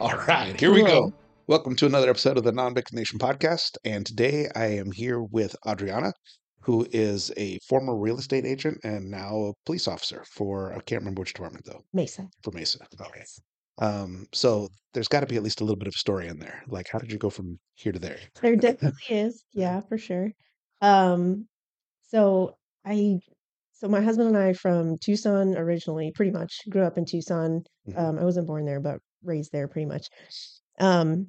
All right, here we go. Welcome to another episode of the Non Big Nation podcast. And today I am here with Adrianna, who is a former real estate agent and now a police officer for, I can't remember which department though, Mesa. for Mesa. Okay. Um, so there's got to be at least a little bit of story in there. Like, how did you go from here to there? There definitely is. Yeah, for sure. Um, so I, so my husband and I from Tucson originally, pretty much grew up in Tucson. Mhm. Um, I wasn't born there, but raised there pretty much. Um,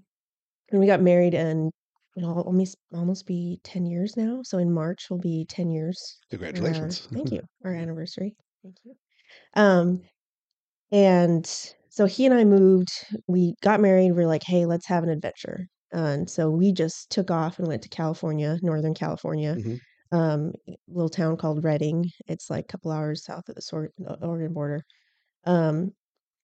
and we got married and it'll almost almost be 10 years now. So in March will be 10 years. for our- Congratulations. thank you. Our anniversary. Thank you. Um, and so he and I moved, we got married, we are like, hey, let's have an adventure. And so we just took off and went to California, Northern California, Mhm. um, little town called Redding. It's like a couple hours south of the Oregon border. Um,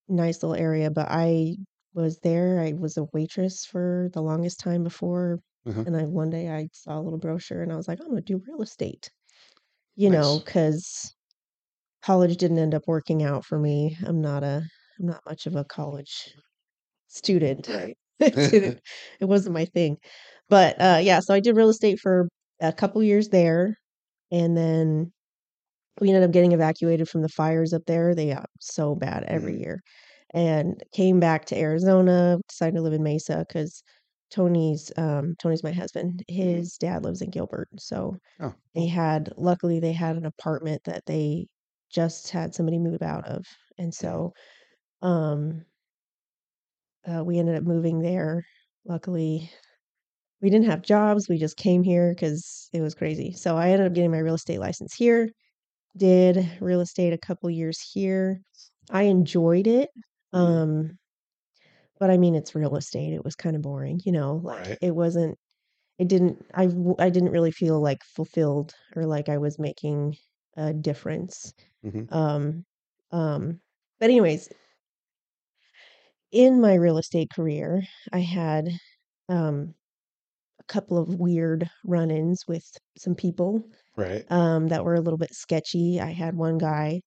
nice little area, but I was there. I was a waitress for the longest time before. Mhm. And I one day I saw a little brochure and I was like, I'm gonna do real estate. You know, because college didn't end up working out for me. I'm not a I'm not much of a college student. Right. It wasn't my thing. But uh yeah, so I did real estate for a couple years there and then we ended up getting evacuated from the fires up there. They got so bad every Mm. year. And came back to Arizona, decided to live in Mesa because Tony's um Tony's my husband. His dad lives in Gilbert. So Oh, they had luckily they had an apartment that they just had somebody move out of. And so um uh, we ended up moving there. Luckily, we didn't have jobs. We just came here because it was crazy. So I ended up getting my real estate license here. Did real estate a couple years here. I enjoyed it. Mhm. Um, but I mean, it's real estate. It was kind of boring, you know. Like Right. it wasn't. It didn't. I, I didn't really feel like fulfilled or like I was making a difference. Mhm. Um, um. But anyways, in my real estate career, I had um couple of weird run-ins with some people Right. um that were a little bit sketchy. I had one guy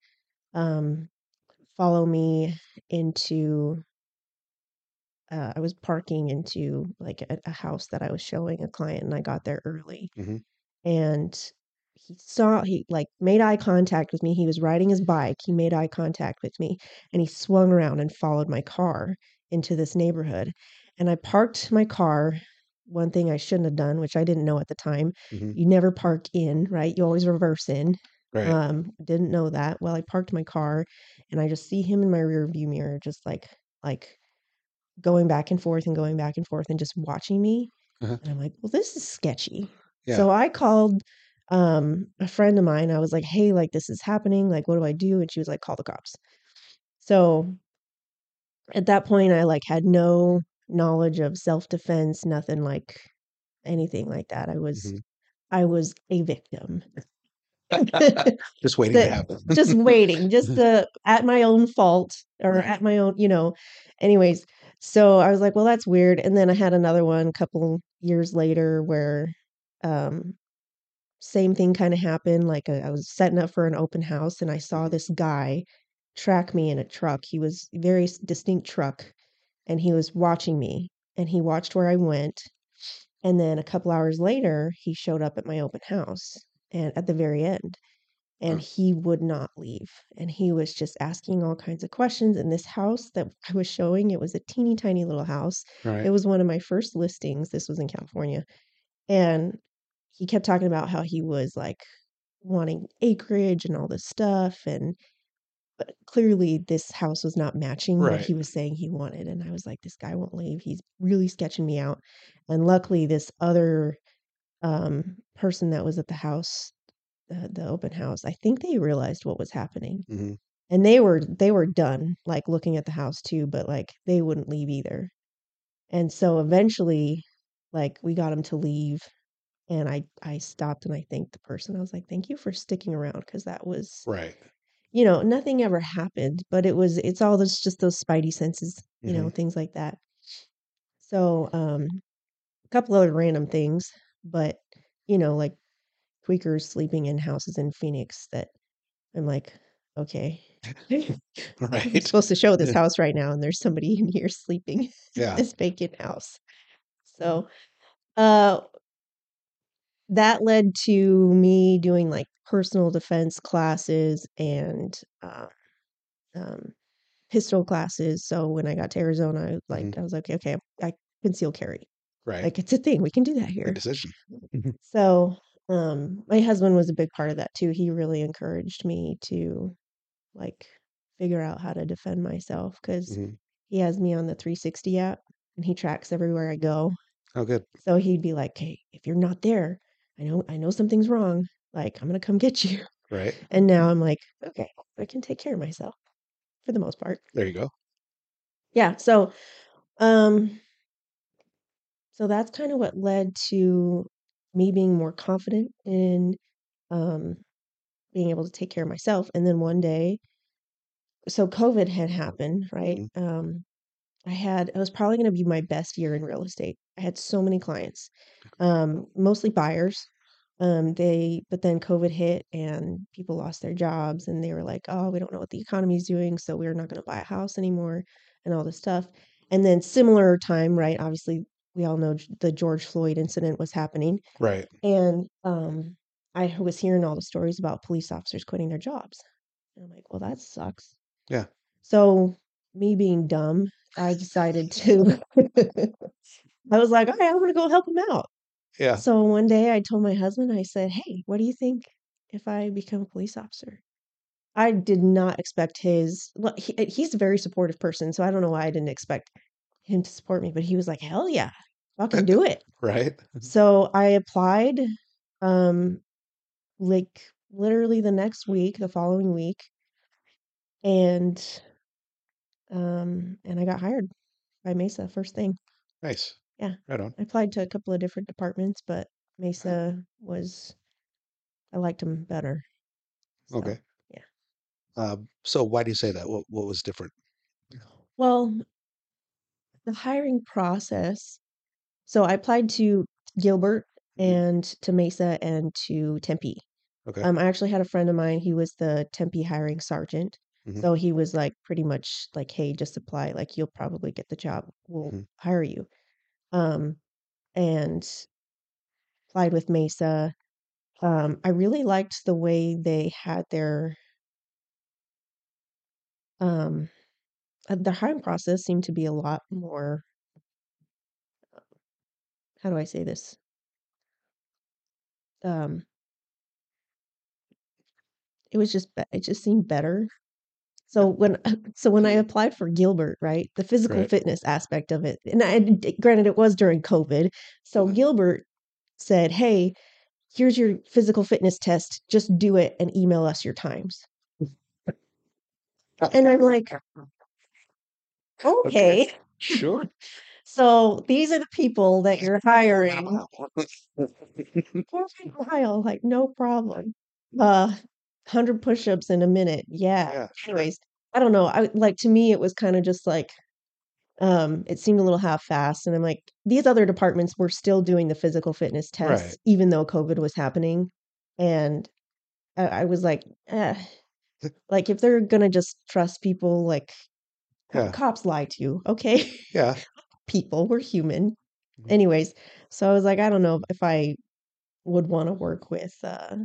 um follow me into uh, I was parking into like a, a house that I was showing a client and I got there early Mhm. and he saw he like made eye contact with me. He was riding his bike. He made eye contact with me and he swung around and followed my car into this neighborhood. And I parked my car. One thing I shouldn't have done, which I didn't know at the time, Mhm. you never park in, right? You always reverse in. Right. Um, didn't know that. Well, I parked my car and I just see him in my rear view mirror, just like like going back and forth and going back and forth and just watching me. Uh-huh. And I'm like, well, this is sketchy. Yeah. So I called um a friend of mine. I was like, hey, like this is happening. Like, what do I do? And she was like, call the cops. So at that point, I like had no knowledge of self-defense, nothing like anything like that. I was Mhm. I was a victim. Just waiting to happen. just waiting, just uh, at my own fault or at my own, you know. Anyways, so I was like, well, that's weird. And then I had another one a couple years later where um same thing kind of happened. Like uh, I was setting up for an open house and I saw Mhm. this guy track me in a truck. He was very distinct truck and he was watching me and he watched where I went. And then a couple hours later, he showed up at my open house and at the very end and he would not leave and he was just asking all kinds of questions in this house that i was showing it was a teeny tiny little house Right. it was one of my first listings this was in california and he kept talking about how he was like wanting acreage and all this stuff and clearly this house was not matching what he was saying he wanted and i was like this guy won't leave he's really sketching me out and luckily this other um person that was at the house the, the open house i think they realized what was happening Mhm. and they were they were done like looking at the house too but like they wouldn't leave either and so eventually like we got him to leave and i i stopped and i thanked the person i was like thank you for sticking around because that was Right. You know nothing ever happened but it was it's all those just those spidey senses you know Mhm. things like that so um a couple other random things but you know like tweakers sleeping in houses in phoenix that i'm like okay. I'm Right. supposed to show this house right now, and there's somebody in here sleeping in Yeah. this vacant house. So, uh, that led to me doing like personal defense classes and uh, um, pistol classes. So when I got to Arizona, I, like Mhm. I was like, okay, I conceal carry. Right. Like it's a thing. We can do that here. Good decision. So, um, my husband was a big part of that too. He really encouraged me to like figure out how to defend myself because Mhm. he has me on the 360 app and he tracks everywhere I go. Oh, good. So he'd be like, "Hey, if you're not there, I know I know something's wrong. Like I'm gonna come get you." Right. And now I'm like, okay, I can take care of myself for the most part. There you go. Yeah. So, um, so that's kind of what led to me being more confident in um being able to take care of myself. And then one day, so COVID had happened, right? Mhm. Um, I had it was probably going to be my best year in real estate. I had so many clients, um, mostly buyers. Um, they but then COVID hit and people lost their jobs and they were like, "Oh, we don't know what the economy is doing, so we're not going to buy a house anymore," and all this stuff. And then similar time, right? Obviously, we all know the George Floyd incident was happening, Right. and um, I was hearing all the stories about police officers quitting their jobs. And I'm like, "Well, that sucks." Yeah. So, me being dumb, I decided to I was like, "Okay, I'm gonna go help him out." Yeah. So one day I told my husband, I said, "Hey, what do you think if I become a police officer?" I did not expect his well, he, uh, he's a very supportive person, so I don't know why I didn't expect him to support me, but he was like, "Hell yeah, fucking do it." Right. So I applied, um, like literally the next week, the following week, and um, and I got hired by Mesa first thing. Nice. Yeah. Right on. I applied to a couple of different departments, but Mesa was I liked him better. So, Okay. yeah. Um, so why do you say that? What what was different? Well, the hiring process. So I applied to Gilbert Mhm. and to Mesa and to Tempe. Okay. Um, I actually had a friend of mine. He was the Tempe hiring sergeant. Mhm. So he was like pretty much like, "Hey, just apply. Like you'll probably get the job. We'll Mhm. hire you." Um, and applied with Mesa. Um, I really liked the way they had their um uh, their hiring process seemed to be a lot more how do I say this? Um, it was just it just seemed better. So when so when I applied for Gilbert, right, the physical Right. fitness aspect of it, and I granted it was during COVID, so Mhm. Gilbert said, "Hey, here's your physical fitness test. Just do it and email us your times." And I'm like, "Okay." Sure. So these are the people that you're hiring. Mile, like no problem. Uh, 100 push-ups in a minute. Yeah. Yeah. Anyways, I don't know. I like to me it was kind of just like um it seemed a little half-assed and I'm like these other departments were still doing the physical fitness tests Right. even though COVID was happening and I, I was like eh. like if they're gonna just trust people like co- Yeah. cops lie to you, Okay. Yeah. people, we're human. Mhm. Anyways, so I was like I don't know if I would want to work with uh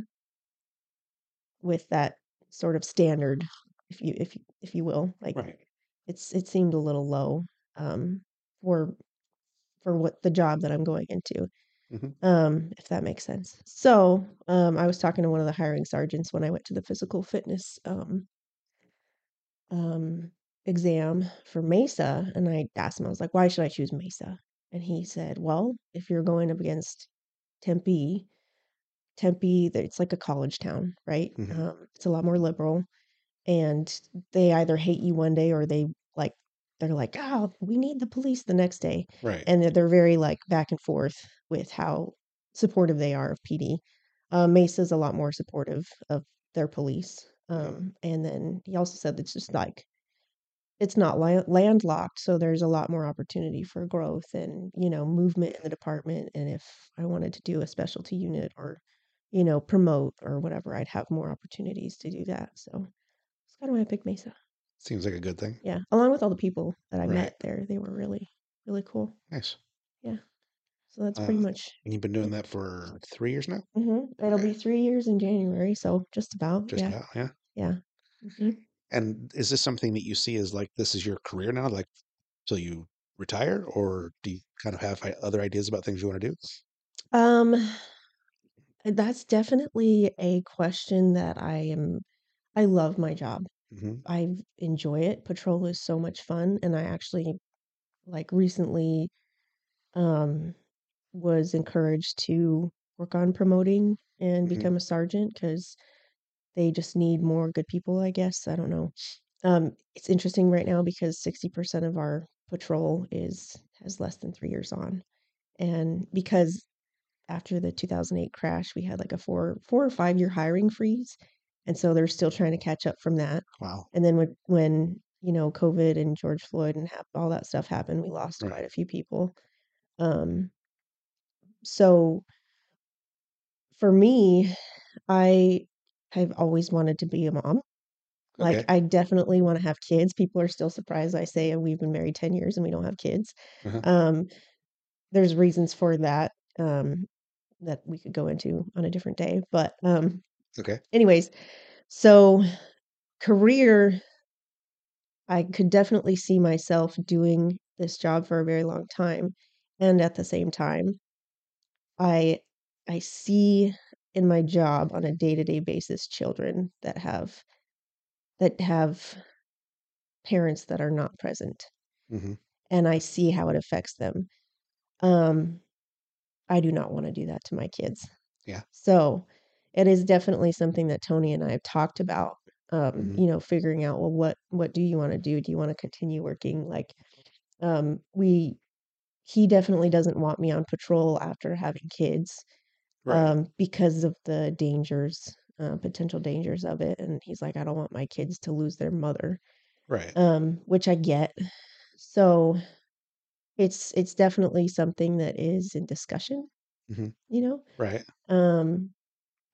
with that sort of standard if you if you if you will like Right. it's it seemed a little low um for for what the job that I'm going into Mhm. um if that makes sense so um I was talking to one of the hiring sergeants when I went to the physical fitness um um exam for Mesa and I asked him I was like why should I choose Mesa and he said well if you're going up against Tempe Tempe, that it's like a college town, right? Mhm. Um, it's a lot more liberal, and they either hate you one day or they like they're like, "Oh, we need the police the next day," Right. and they're, they're very like back and forth with how supportive they are of PD. Uh, Mesa's a lot more supportive of their police, um, and then he also said it's just like it's not la- landlocked, so there's a lot more opportunity for growth and you know movement in the department. And if I wanted to do a specialty unit or you know promote or whatever, I'd have more opportunities to do that. So it's kind of why I picked Mesa. Seems like a good thing. Yeah, along with all the people that I Right. met there, they were really, really cool. Nice. Yeah. So that's pretty Uh, much. And you've been doing that for three years now? hmm It'll okay. be three years in January, so just about. Just yeah, about, yeah. yeah. Mhm. And is this something that you see as like this is your career now, like till you retire, or do you kind of have other ideas about things you want to do? Um, that's definitely a question that I am. I love my job. hmm I enjoy it. Patrol is so much fun, and I actually like recently um was encouraged to work on promoting and hmm become a sergeant because they just need more good people, I guess. I don't know. Um, it's interesting right now because 60% of our patrol is has less than three years on. And because after the 2008 crash, we had like a four four or five year hiring freeze. And so they're still trying to catch up from that. Wow. And then when when you know COVID and George Floyd and hap- all that stuff happened, we lost Right. quite a few people. Um, so for me, I have always wanted to be a mom. Like Okay. I definitely want to have kids. People are still surprised I say we've been married 10 years and we don't have kids. Uh-huh. Um, there's reasons for that um, that we could go into on a different day. But um, Okay. anyways, so career, I could definitely see myself doing this job for a very long time. And at the same time, I I see in my job on a day-to-day basis children that have that have parents that are not present hmm and I see how it affects them. Um, I do not want to do that to my kids. Yeah. So it is definitely something that Tony and I have talked about. Um, Mhm. you know, figuring out well, what what do you want to do? Do you want to continue working? Like, um, we he definitely doesn't want me on patrol after having kids, Right. um, because of the dangers, uh, potential dangers of it. And he's like, I don't want my kids to lose their mother, Right. um, which I get. So it's it's definitely something that is in discussion, Mhm. you know. Right. Um,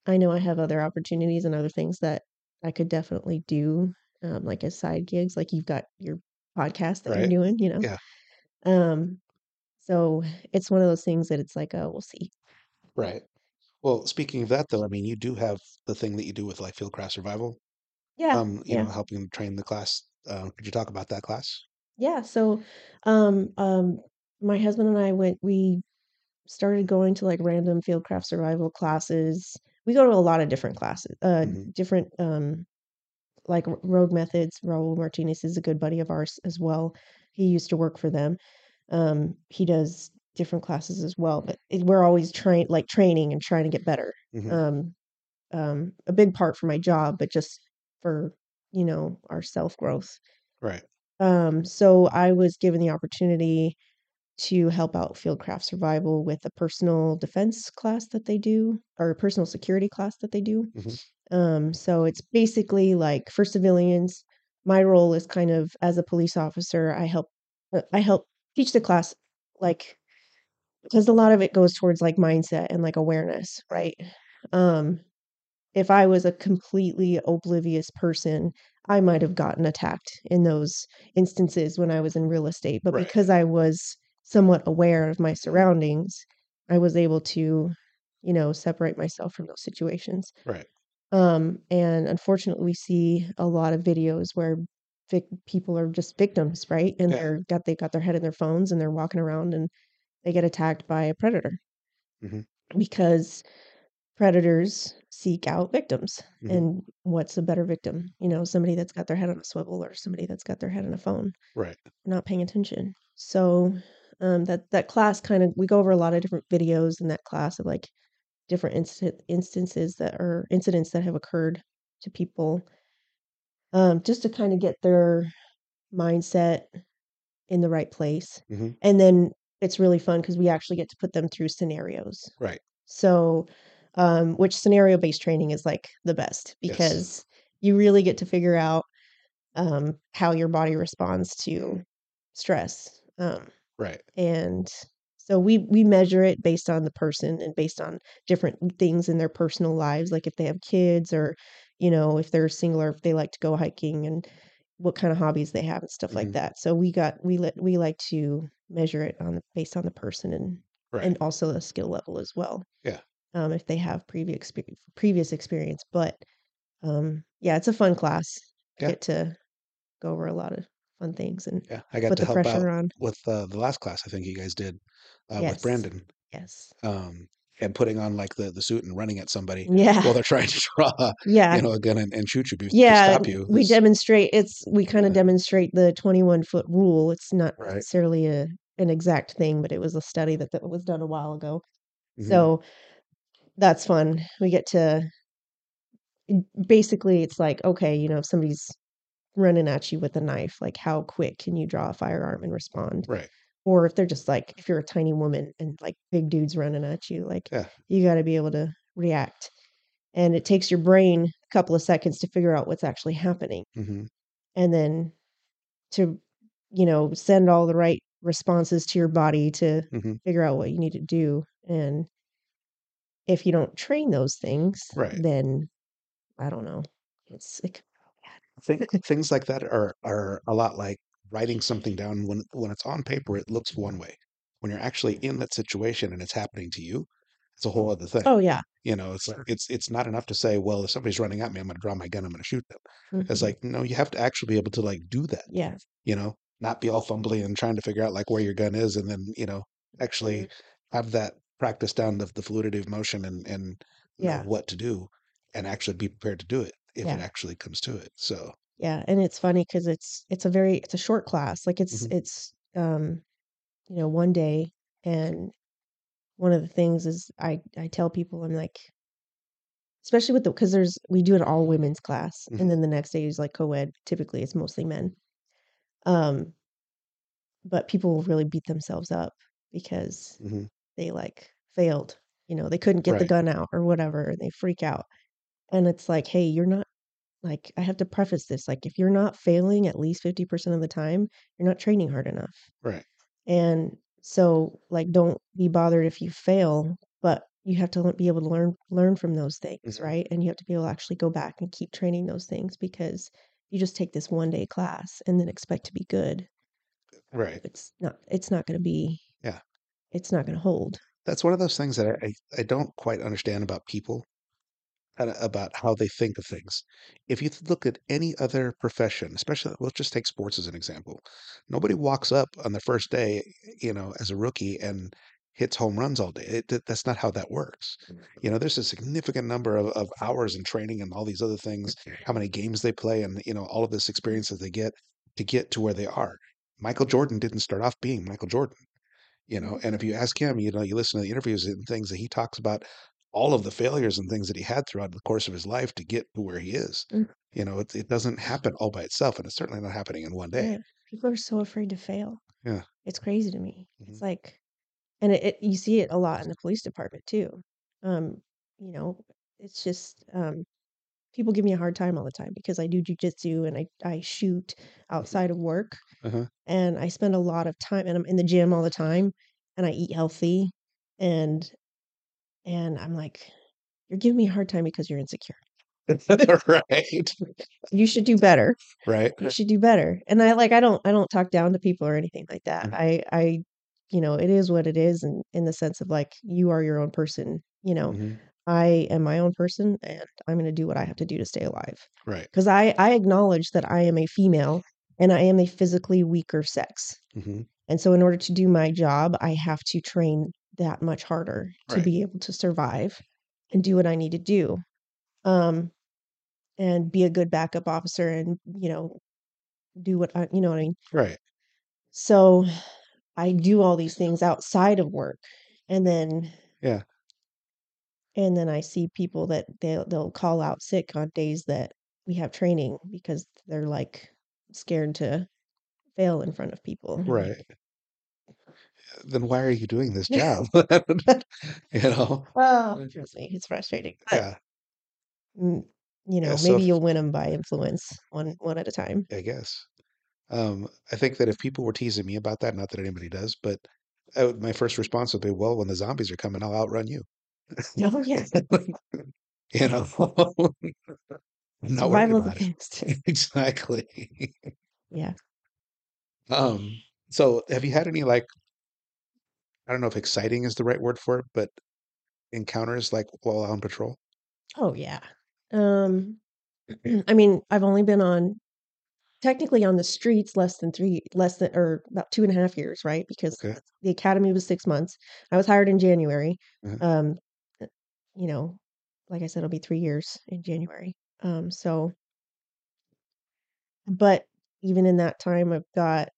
I know I have other opportunities and other things that I could definitely do, um, like as side gigs, like you've got your podcast that you're doing, you know. Yeah. Um, so it's one of those things that it's like, oh, we'll see. Right. Well, speaking of that, though, I mean, you do have the thing that you do with like Fieldcraft Survival. Yeah, Um, you yeah, know, helping train the class. Uh, could you talk about that class? Yeah. So, um, um, my husband and I went. We started going to like random fieldcraft survival classes. We go to a lot of different classes, uh, hmm different um like R- Rogue Methods. Raul Martinez is a good buddy of ours as well. He used to work for them. Um, he does different classes as well, but it, we're always trying, like training and trying to get better. hmm Um, um, a big part for my job, but just for you know our self growth. Right. Um, so I was given the opportunity to help out Fieldcraft Survival with a personal defense class that they do, or a personal security class that they do. Mhm. Um, so it's basically like for civilians, my role is kind of as a police officer, I help uh, I help teach the class like because a lot of it goes towards like mindset and like awareness, right? Um, if I was a completely oblivious person, I might have gotten attacked in those instances when I was in real estate. But Right. because I was somewhat aware of my surroundings, I was able to, you know, separate myself from those situations. Right. Um, and unfortunately, we see a lot of videos where vic- people are just victims, right? And Yeah. they're got they got their head in their phones and they're walking around and they get attacked by a predator Mhm. because predators seek out victims. Mhm. And what's a better victim? You know, somebody that's got their head on a swivel or somebody that's got their head on a phone, Right. not paying attention. So um, that that class kind of we go over a lot of different videos in that class of like different insta- instances that are incidents that have occurred to people, um, just to kind of get their mindset in the right place. hmm And then it's really fun because we actually get to put them through scenarios. Right. So, um, which scenario based training is like the best Yes. because you really get to figure out um, how your body responds to stress. Um, Right. and So we we measure it based on the person and based on different things in their personal lives, like if they have kids or, you know, if they're single or if they like to go hiking and what kind of hobbies they have and stuff like Mhm. that. So we got we let we like to measure it on the based on the person and Right. and also the skill level as well. Yeah. Um, if they have previous experience, previous experience, but um, yeah, it's a fun class. Yeah. get to go over a lot of fun things and Yeah. I got put to the help out on. with uh, the last class I think you guys did uh, with Brandon. Yes. Um, and putting on like the, the suit and running at somebody yeah. while they're trying to draw, Yeah. you know, a gun and, and shoot you to Yeah, stop you. we demonstrate it's we kind of Yeah. demonstrate the 21 foot rule. It's not Right. necessarily a an exact thing, but it was a study that, that was done a while ago. Mhm. So that's fun. We get to basically it's like, okay, you know, if somebody's running at you with a knife, like how quick can you draw a firearm and respond? Right. Or if they're just like if you're a tiny woman and like big dudes running at you, like Yeah. you got to be able to react. And it takes your brain a couple of seconds to figure out what's actually happening hmm and then to you know send all the right responses to your body to hmm figure out what you need to do and if you don't train those things Right. then i don't know it's it, think things like that are are a lot like writing something down when when it's on paper it looks one way. When you're actually in that situation and it's happening to you it's a whole other thing. Oh yeah. You know it's it's it's not enough to say well if somebody's running at me i'm going to draw my gun i'm going to shoot them. It's mhm, like no you have to actually be able to like do that yeah. you know not be all fumbly and trying to figure out like where your gun is and then you know actually have that practice down of the fluidity of motion and and know what to do and actually be prepared to do it if it actually comes to it so yeah and it's funny because it's it's a very it's a short class like it's Mhm. it's um you know one day and one of the things is i i tell people i'm like especially with the because there's we do an all women's class Mhm. and then the next day is like co-ed typically it's mostly men um but people will really beat themselves up because mhm, they like failed you know they couldn't get the gun out or whatever and they freak out and it's like hey you're not like i have to preface this like if you're not failing at least 50% of the time you're not training hard enough right and so like don't be bothered if you fail but you have to be able to learn learn from those things Mhm. right and you have to be able to actually go back and keep training those things because you just take this one day class and then expect to be good right it's not it's not going to be Yeah. It's not going to hold that's one of those things that I, I, don't quite understand about people and uh, about how they think of things. If you look at any other profession, especially let's just take sports as an example, nobody walks up on the first day, you know, as a rookie and hits home runs all day. It, that- that's not how that works. You know, there's a significant number of, of hours in training and all these other things, how many games they play, and you know, all of this experience that they get to get to where they are. Michael Jordan didn't start off being Michael Jordan you know and if you ask him you know you listen to the interviews and things that he talks about all of the failures and things that he had throughout the course of his life to get to where he is Mm. you know it, it doesn't happen all by itself and it's certainly not happening in one day people are so afraid to fail Yeah. it's crazy to me it's Mhm. like and it, it you see it a lot in the police department too um you know it's just um people give me a hard time all the time because i do jujitsu and i i shoot outside of work Uh-huh. and i spend a lot of time and i'm in the gym all the time and i eat healthy and and i'm like you're giving me a hard time because you're insecure. Right. You should do better. Right. You should do better. And i like i don't i don't talk down to people or anything like that. Mhm. i i you know it is what it is and in the sense of like you are your own person you know? Mhm. I am my own person and i'm going to do what i have to do to stay alive right because i i acknowledge that i am a female and i am a physically weaker sex hmm and so in order to do my job i have to train that much harder to Right. be able to survive and do what i need to do um and be a good backup officer and you know do what i you know what i mean right so I do all these things outside of work. And then Yeah. And then I see people that they'll they'll call out sick on days that we have training because they're like scared to fail in front of people. And I'm like, right then why are you doing this job you know Well, trust me, it's frustrating. But yeah mm, you know, Yeah, so maybe you'll win them by influence one one at a time. I guess. Um, I think that if people were teasing me about that, not that anybody does, but I would my first response would be, "Well, when the zombies are coming, I'll outrun you." Oh, yeah. You know? I'm not Survival of the it. Exactly. Yeah. Um, so have you had any, like I don't know if exciting is the right word for it, but encounters, like, while on patrol? Oh, yeah. Um, I mean, I've only been on technically on the streets less than 3 less than or about 2 and a half years, right? Because Okay. the academy was 6 months. I was hired in January. Uh-huh. Um, you know, like I said, it'll be 3 years in January. Um, so but even in that time, I've got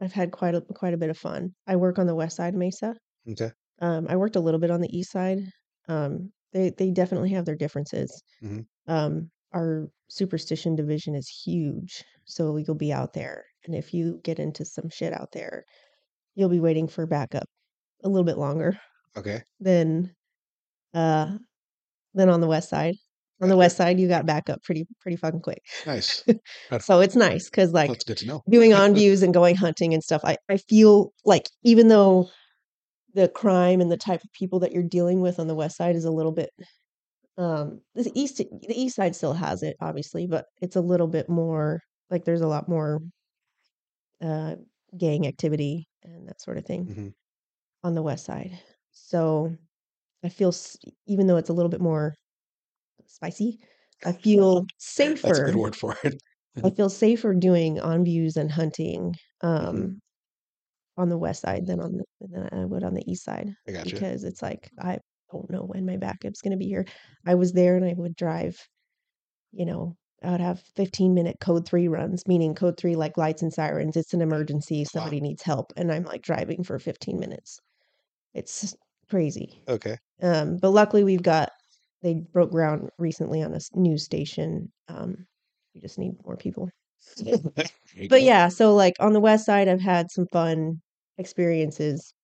I've had quite a quite a bit of fun. I work on the west side of Mesa. M'kay. Um, I worked a little bit on the east side. Um, they they definitely have their differences. Mhm. Um, our superstition division is huge, so you'll be out there, and if you get into some shit out there, you'll be waiting for backup a little bit longer Okay. than, uh, than on the west side. On the west side, you got backup pretty pretty fucking quick. Nice. So it's nice because like, it's good to know. doing on views and going hunting and stuff, I I feel like even though the crime and the type of people that you're dealing with on the west side is a little bit, um the east the east side still has it, obviously, but it's a little bit more like, there's a lot more uh, gang activity and that sort of thing Mhm. on the west side. So, I feel even though it's a little bit more spicy, I feel safer. That's a good word for it. I feel safer doing on views and hunting, Mhm. um, on the west side than on the than I would on the east side I gotcha. because it's like, I don't know when my backup's gonna be here. I was there and I would drive, you know, I would have fifteen-minute code 3 runs, meaning code 3, like, lights and sirens, it's an emergency, Wow. somebody needs help, and I'm, like, driving for 15 minutes. It's crazy. Okay. Um, but luckily, we've got they broke ground recently on a news station, um, we just need more people. But, yeah, so, like, on the west side, I've had some fun experiences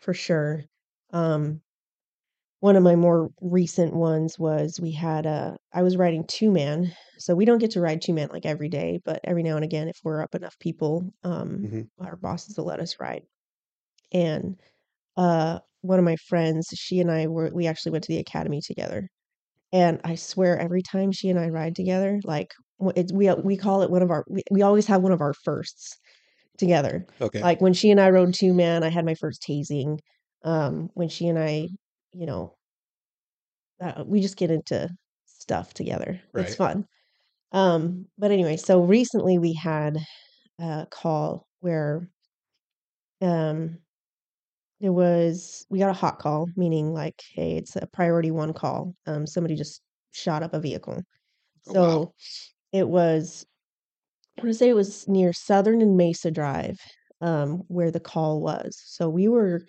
for sure. Um, one of my more recent ones was we had a I was riding two-man, so we don't get to ride two-man, like, every day, but every now and again, if we're up enough people, um, Mhm. our bosses will let us ride. And, uh, one of my friends, she and I were we actually went to the academy together, and I swear every time she and I ride together, like, w it's we we call it one of our we we always have one of our firsts together. Okay. Like, when she and I rode two-man, I had my first tasing. Um, when she and I, you know uh, we just get into stuff together. It's fun. Um, but anyway, so recently we had a call where um, there was we got a hot call, meaning, like, "Hey, it's a priority 1 call." Um, somebody just shot up a vehicle. Oh, wow. So, it was I wanna say it was near Southern and Mesa Drive, um, where the call was. So, we were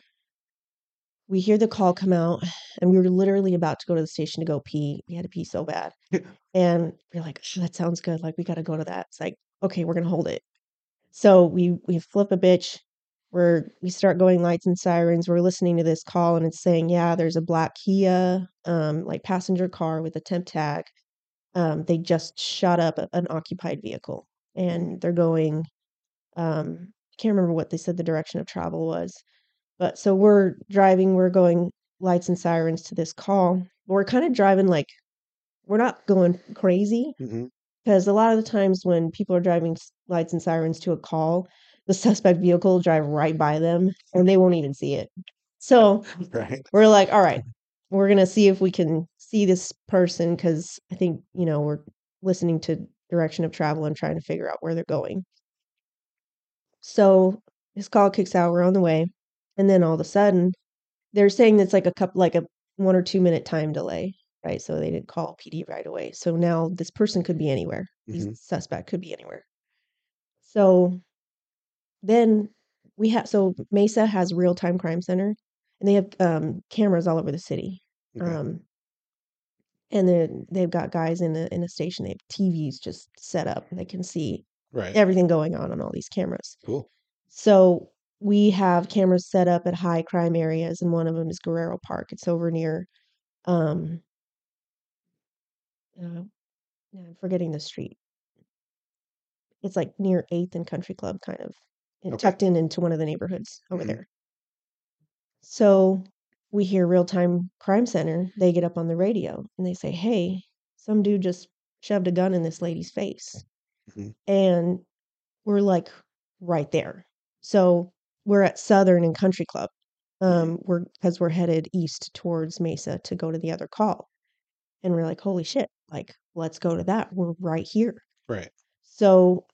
we hear the call come out, and we were literally about to go to the station to go pee. We had to pee so bad. And we're like, "That sounds good, like, we gotta go to that." It's like, "Okay, we're gonna hold it." So, we we flip a bitch, we're we start going lights and sirens, we're listening to this call, and it's saying, "Yeah, there's a black Kia, um, like, passenger car with a temp tag. Um, they just shot up an occupied vehicle, and they're going" um, I can't remember what they said the direction of travel was. But so we're driving, we're going lights and sirens to this call. We're kinda driving, like we're not going crazy Mhm. 'cause a lot of the times when people are driving lights and sirens to a call, the suspect vehicle will drive right by them, and they won't even see it. So, Right. we're like, "Alright, we're gonna see if we can see this person because I think, you know, we're listening to direction of travel and trying to figure out where they're going. So, this call kicks out, we're on the way, and then all of a sudden, they're saying it's like a coup like a 1 or 2 minute time delay, right? So, they didn't call PD right away. So, now this person could be anywhere. These Mhm. suspect could be anywhere. So then we have so Mesa has real-time crime center, and they have, um, cameras all over the city. Okay. Um and then they've got guys in a in a station, they have TVs just set up, and they can see Right. everything going on on all these cameras. Cool. So, we have cameras set up at high crime areas, and one of them is Guerrero Park. It's over near, um uh, I'm forgetting the street. It's, like, near 8th and Country Club kind of Okay. tucked in into one of the neighborhoods over Mhm. there. So we hear real time crime center. They get up on the radio and they say, "Hey, some dude just shoved a gun in this lady's face," Mhm. and we're like right there. So we're at Southern and Country Club. Um, we're because we're headed east towards Mesa to go to the other call, and we're like, "Holy shit!" Like, let's go to that. We're right here. Right. So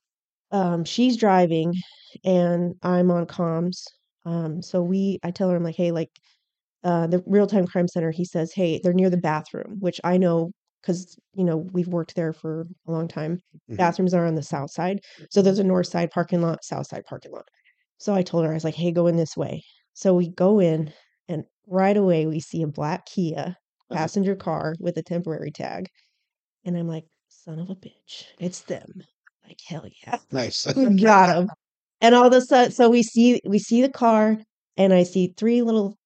um, she's driving and I'm on comms. Um, so we, I tell her, I'm like, hey, like uh, the real time crime center, he says, hey, they're near the bathroom, which I know because, you know, we've worked there for a long time. Mhm. Bathrooms are on the south side. So there's a north side parking lot, south side parking lot. So I told her, I was like, hey, go in this way. So we go in and right away we see a black Kia passenger car with a temporary tag. And I'm like, son of a bitch, it's them. Like, hell yeah. Nice. We got him. And all of a sudden, so we see we see the car, and I see three little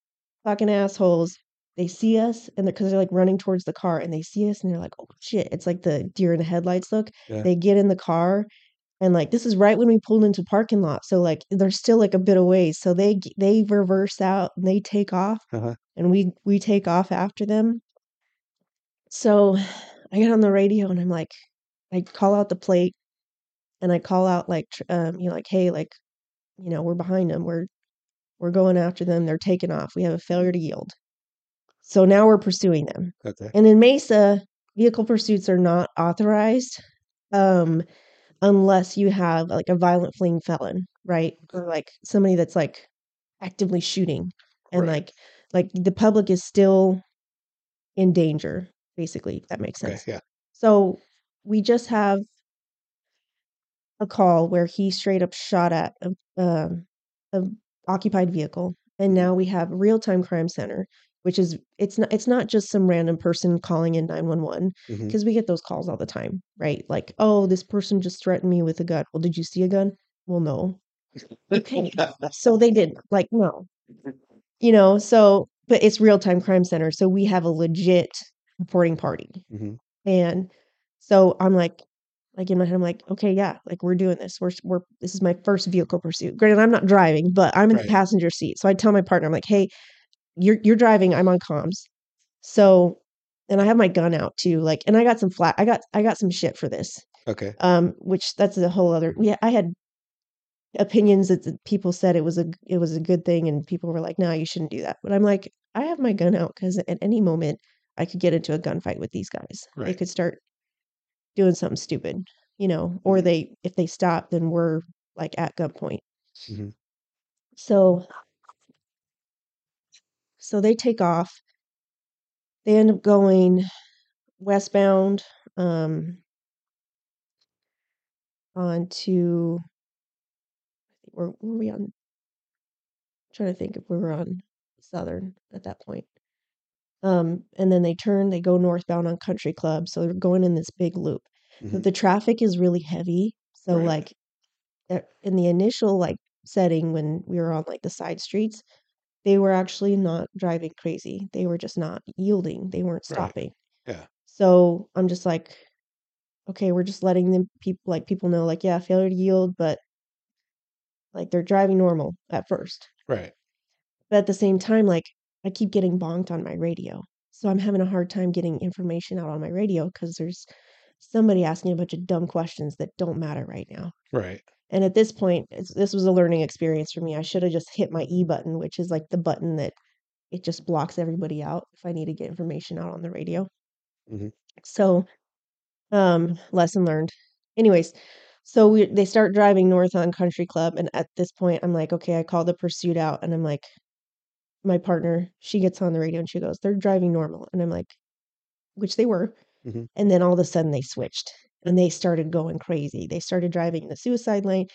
fucking assholes. They see us, and because they're like running towards the car, and they see us, and they're like, "Oh shit!" It's like the deer in the headlights look. Yeah. They get in the car, and like this is right when we pulled into parking lot, so like they're still like a bit of ways. So they they reverse out and they take off, Uh-huh. and we we take off after them. So I get on the radio, and I'm like, I call out the plate and I call out like um you know like hey like you know we're behind them we're we're going after them they're taking off we have a failure to yield so now we're pursuing them Okay. and in Mesa vehicle pursuits are not authorized um unless you have like a violent fleeing felon right or like somebody that's like actively shooting and Right. like like the public is still in danger basically if that makes Okay. sense Yeah. so we just have a call where he straight up shot at a, um, a occupied vehicle, and now we have real time crime center, which is it's not it's not just some random person calling in nine one one Mhm. because we get those calls all the time, right? Like, oh, this person just threatened me with a gun. Well, did you see a gun? Well, no. Okay, so they didn't. Like, no, you know. So, but it's real time crime center, so we have a legit reporting party. Mhm. And so I'm like, like in my head, I'm like, okay, yeah, like we're doing this. We're we're this is my first vehicle pursuit. Granted, I'm not driving, but I'm in Right. the passenger seat. So I tell my partner, I'm like, hey, you're you're driving, I'm on comms. So and I have my gun out too. Like, and I got some flat I got I got some shit for this. Okay. Um, which that's a whole other yeah, I had opinions that people said it was a it was a good thing and people were like, no, you shouldn't do that. But I'm like, I have my gun out because at any moment I could get into a gunfight with these guys. They could start doing something stupid, you know, or Mhm. they if they stop, then we're like at gunpoint. Mhm. So so they take off. They end up going westbound um onto where were we on trying to think if we were on southern at that point. Um, and then they turn, they go northbound on Country Club, so they're going in this big loop. But Mhm. the traffic is really heavy, so Right. like in the initial like setting when we were on like the side streets, they were actually not driving crazy. They were just not yielding. They weren't Right. stopping. Yeah. So I'm just like, okay, we're just letting them people like people know like yeah, failure to yield, but like they're driving normal at first. Right. But at the same time, like I keep getting bonked on my radio. So I'm having a hard time getting information out on my radio because there's somebody asking a bunch of dumb questions that don't matter right now. Right. And at this point, it's, this was a learning experience for me. I should have just hit my E button, which is like the button that it just blocks everybody out if I need to get information out on the radio. Mhm. So, um, lesson learned. Anyways, so we they start driving north on Country Club, and at this point, I'm like, okay, I call the pursuit out, and I'm like, my partner, she gets on the radio and she goes, they're driving normal, and I'm like, which they were, Mhm. and then all of a sudden they switched and they started going crazy. They started driving in the suicide lane,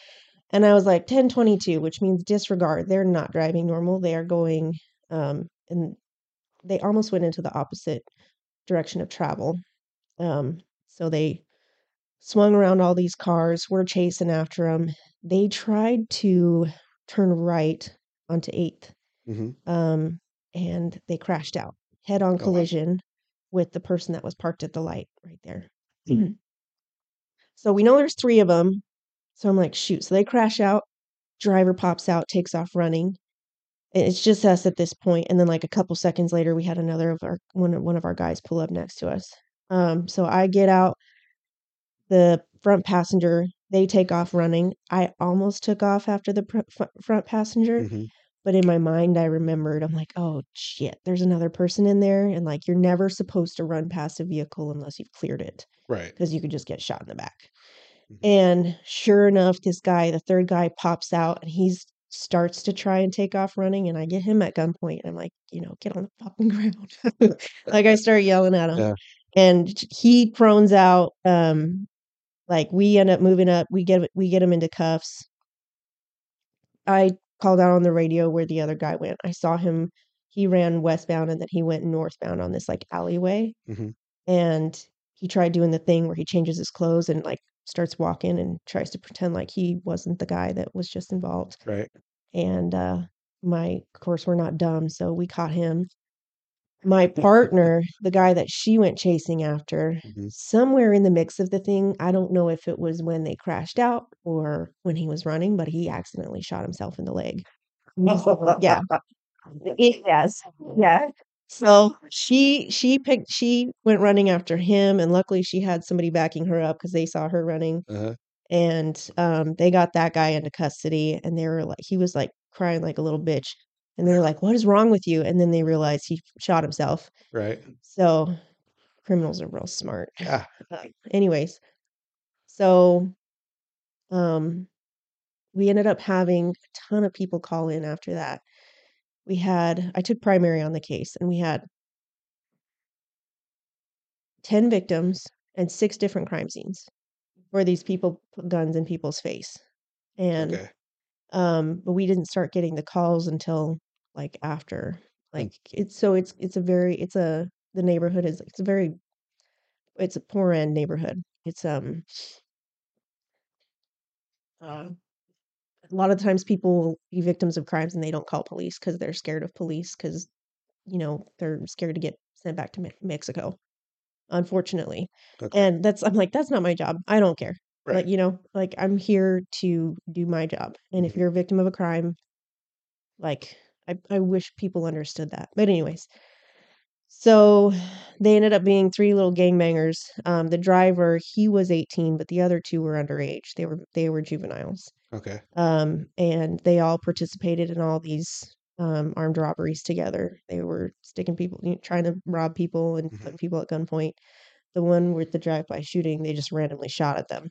and I was like 1022, which means disregard. They're not driving normal. They are going, um, and they almost went into the opposite direction of travel. Um, so they swung around all these cars. We're chasing after them. They tried to turn right onto 8th, Mhm. um, and they crashed out head on Oh, wow. collision with the person that was parked at the light right there. so we know there's three of them. So I'm like, shoot. So they crash out. driver pops out, takes off running. It's just us at this point, and then, like, a couple seconds later, we had another of our one of one of our guys pull up next to us. Um, so I get out the front passenger, they take off running. I almost took off after the pr front passenger, Mhm. But in my mind, I remembered, I'm like, "Oh, shit, there's another person in there," and, like, you're never supposed to run past a vehicle unless you've cleared it, Right. because you could just get shot in the back. Mhm. And sure enough, this guy, the 3rd guy pops out, and he's starts to try and take off running, and I get him at gunpoint. and I'm like, you know, "Get on the fucking ground." Like, I start yelling at him, Yeah. and he prones out, um, like, we end up moving up, we get we get him into cuffs. I called out on the radio where the other guy went. I saw him he ran westbound, and then he went northbound on this, like, alleyway, Mhm. and he tried doing the thing where he changes his clothes and, like, starts walking and tries to pretend like he wasn't the guy that was just involved. Right. And, uh, my of course, we're not dumb, so we caught him. My partner, the guy that she went chasing after, Mhm. somewhere in the mix of the thing, I don't know if it was when they crashed out or when he was running, but he accidentally shot himself in the leg. Yeah. Yes. Yeah. So she she picked she went running after him, and luckily she had somebody backing her up cuz they saw her running. Uh-huh. And, um, they got that guy into custody, and they were like he was, like, crying like a little bitch, and they're like, "What is wrong with you?" And then they realize he shot himself. Right. So, criminals are real smart. Yeah. Uh, anyways, so, um, we ended up having a ton of people call in after that. We had I took primary on the case, and we had 10 victims and 6 different crime scenes where these people put guns in people's face. And, Okay. um, but we didn't start getting the calls until, like, after. Mm. Like, it's so it's it's a very it's a the neighborhood is it's a very it's a poor end neighborhood. It's, um uh, a lot of times people will be victims of crimes and they don't call police because they're scared of police because you know, they're scared to get sent back to Me Mexico, unfortunately. Okay. And that's I'm like, "That's not my job. I don't care." Like, you know, like, I'm here to do my job, and if Mhm. you're a victim of a crime like, I I wish people understood that. But anyways so they ended up being 3 little gangbangers. Um, the driver, he was 18, but the other 2 were underage. They were they were juveniles. Okay. Um, and they all participated in all these, um, armed robberies together. They were sticking people you know, trying to rob people and Mhm. putting people at gunpoint. The one with the drive-by shooting, they just randomly shot at them.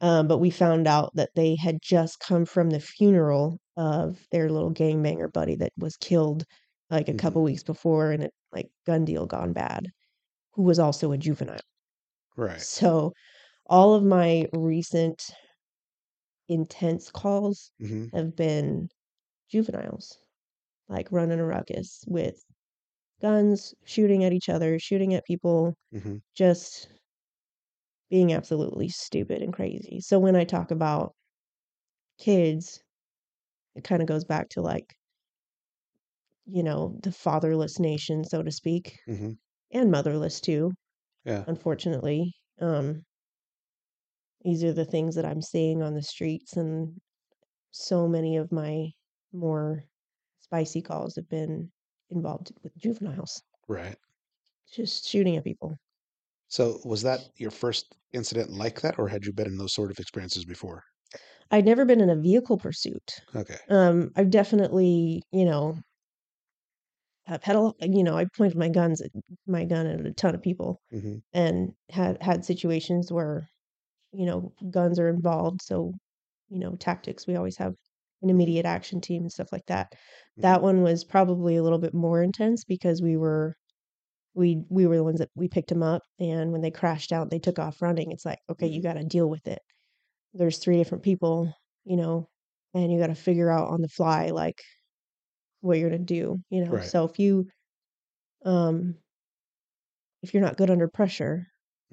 Um, but we found out that they had just come from the funeral of their little gangbanger buddy that was killed, like, a Mhm. couple weeks before in a, like, gun deal gone bad, who was also a juvenile. Right. So, all of my recent intense calls Mhm. have been juveniles, like, running a ruckus with guns, shooting at each other, shooting at people, Mhm. just being absolutely stupid and crazy. So when I talk about kids, it kinda goes back to, like you know, the fatherless nation, so to speak, Mhm. and motherless too, Yeah. unfortunately. Um these are the things that I'm seeing on the streets, and so many of my more spicy calls have been involved with juveniles. Right. Just shooting at people. So, was that your first incident like that, or had you been in those sort of experiences before? I'd never been in a vehicle pursuit. Okay. Um, I've definitely, you know I've had a you know, I pointed my guns at my gun at a ton of people Mhm. and had had situations where, you know, guns are involved, so, you know, tactics, we always have an Mhm. immediate action team and stuff like that. Mhm. That one was probably a little bit more intense because we were we we were the ones that we picked them up, and when they crashed out, they took off running, it's like, "Okay, you Mhm. gotta deal with it." There's 3 different people, you know, and you gotta figure out on the fly, like, what you're gonna do, you know? Right. So if you um if you're not good under pressure,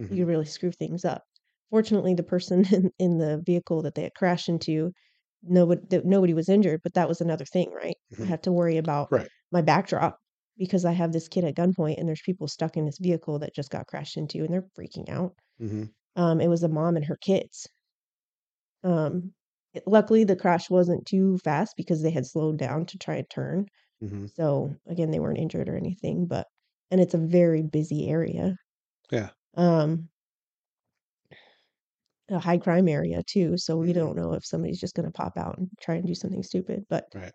you Mhm. really screw things up. Fortunately, the person in in the vehicle that they had crashed into, nobody nobody was injured, but that was another thing, right? I Mhm. have to worry about Right. my backdrop because I have this kid at gunpoint, and there's people stuck in this vehicle that just got crashed into, and they're freaking out. Mhm. Um, it was a mom and her kids. Um, luckily, the crash wasn't too fast because they had slowed down to try and turn. Mhm. So, again, they weren't injured or anything, but and it's a very busy area. Yeah. Um a high crime area too, so we Mhm. don't know if somebody's just gonna pop out and try and do something stupid, but, Right.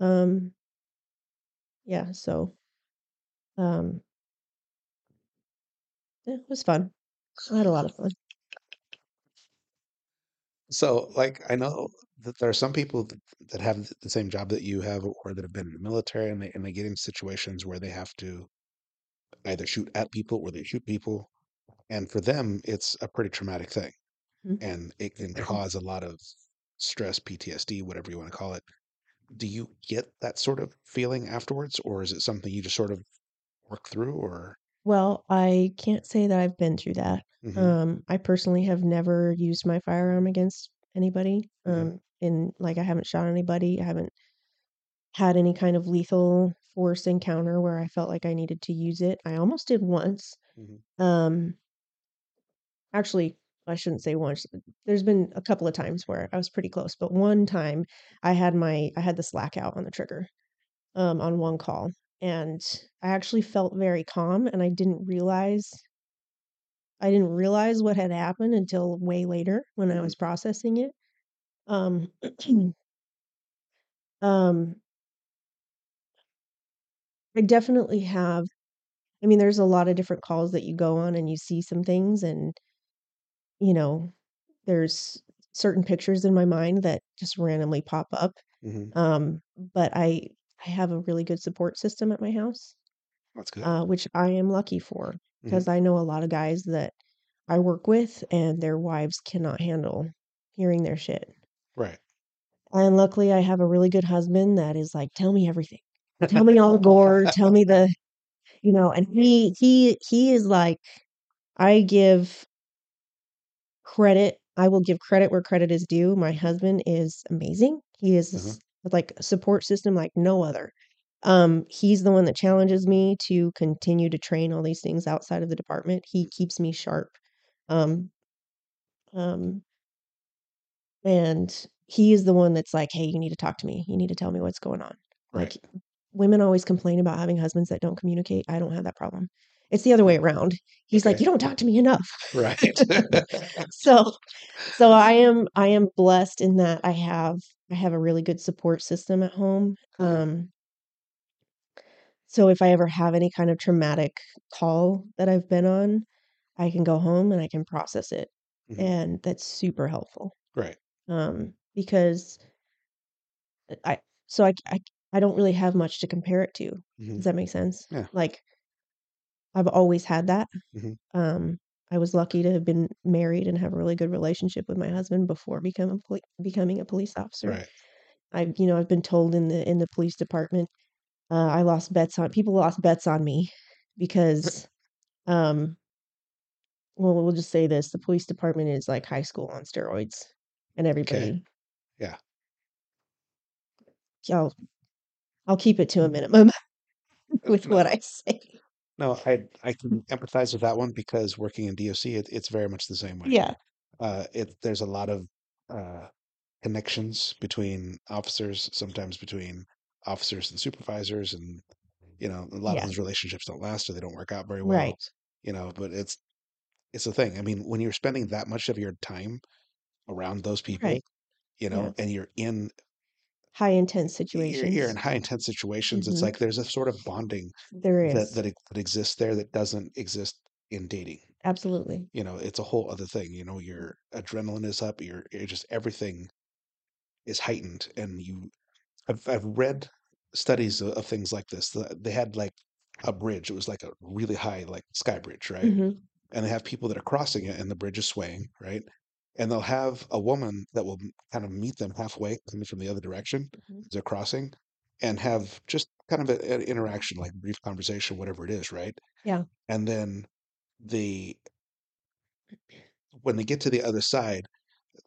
um yeah, so, um yeah, it was fun. I had a lot of fun. So, like, I know that there are some people that, that have th- the same job that you have or that have been in the military and they, and they get in situations where they have to either shoot at people or they shoot people. And for them, it's a pretty traumatic thing. Mhm. And it can cause a lot of stress, PTSD, whatever you want to call it. Do you get that sort of feeling afterwards, or is it something you just sort of work through? Or, Well, I can't say that I've been through that. hmm Um, I personally have never used my firearm against anybody. hmm Um, and like I haven't shot anybody. I haven't had any kind of lethal force encounter where I felt like I needed to use it. I almost did once. hmm Um, actually, I shouldn't say once. There's been a couple of times where I was pretty close, but one time I had my I had the slack out on the trigger um, on one call, and I actually felt very calm, and I didn't realize I didn't realize what had happened until way later when I hmm was processing it. Um, um, I definitely have. I mean, there's a lot of different calls that you go on and you see some things, and you know, there's certain pictures in my mind that just randomly pop up. hmm Um, but I I have a really good support system at my house, That's good. uh, which I am lucky for hmm because I know a lot of guys that I work with and their wives cannot handle hearing their shit. Right. And luckily, I have a really good husband that is like, "Tell me everything. Tell me all the gore. Tell me the" you know, and he he he is like, I give credit I will give credit where credit is due. My husband is amazing. He is uh this, like a support system like no other. Um, he's the one that challenges me to continue to train all these things outside of the department. He keeps me sharp. Um, um, and he is the one that's like, "Hey, you need to talk to me. You need to tell me what's going on." Right. Like women always complain about having husbands that don't communicate. I don't have that problem. It's the other way around. He's like, "You don't talk to me enough." Right. So so I am I am blessed in that I have I have a really good support system at home. Um, so if I ever have any kind of traumatic call that I've been on, I can go home and I can process it, mhm. and that's super helpful. Right. Um, because I so I I I don't really have much to compare it to. Mhm. Does that make sense? Yeah. Like I've always had that. Mhm. Um, I was lucky to have been married and have a really good relationship with my husband before become a poli- becoming a police officer. Right. I've, you know, I've been told in the in the police department, uh, I lost bets on people lost bets on me because, um, well, we'll just say this: the police department is like high school on steroids, and Okay. everybody, Yeah. I'll I'll keep it to a minimum with what I say. No, I I can empathize with that one because working in DOC, it, it's very much the same way. Yeah, Uh, it there's a lot of uh, connections between officers, sometimes between officers and supervisors, and you know, a lot of yeah, those relationships don't last or they don't work out very well. right, You know, but it's it's a thing. I mean, when you're spending that much of your time around those people, right, you know, yeah. and you're in High intense you're, you're in high intense situations, it's hmm like there's a sort of bonding There that is that, that exists there that doesn't exist in dating. absolutely. You know, it's a whole other thing. You know, your adrenaline is up. You're, you're just everything is heightened, and you. I've I've read studies of, of things like this. They had like a bridge. It was like a really high, like sky bridge, right? hmm And they have people that are crossing it, and the bridge is swaying, right? And they'll have a woman that will kind of meet them halfway, coming from the other direction hmm as they're crossing, and have just kind of a- an interaction, like brief conversation, whatever it is, right? Yeah. And then the when they get to the other side,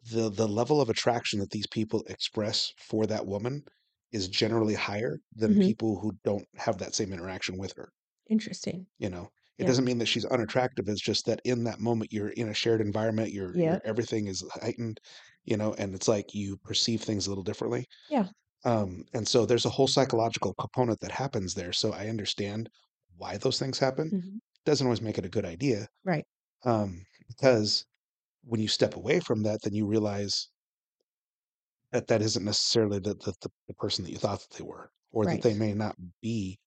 the the level of attraction that these people express for that woman is generally higher than hmm people who don't have that same interaction with her, Interesting. you know. It Yeah. doesn't mean that she's unattractive. It's just that in that moment you're in a shared environment, your your Yeah. everything is heightened, you know, and it's like you perceive things a little differently. Yeah. Um, and so there's a whole psychological component that happens there. So I understand why those things happen. Mhm. Doesn't always make it a good idea. Right. Um, because when you step away from that, then you realize that that isn't necessarily the the, the, the person that you thought that they were, or that they may not be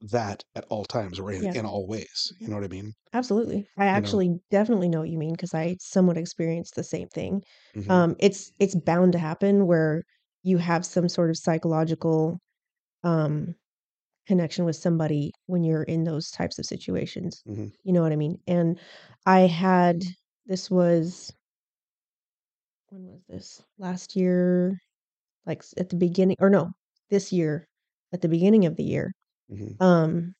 that at all times or in, Yeah. in all ways. You know what I mean? Absolutely. I You know. actually definitely know what you mean because I somewhat experienced the same thing. hmm Um, it's it's bound to happen where you have some sort of psychological um connection with somebody when you're in those types of situations. hmm You know what I mean? And I had this was when was this? Last year, like at the beginning or no, this year at the beginning of the year. Hmm Um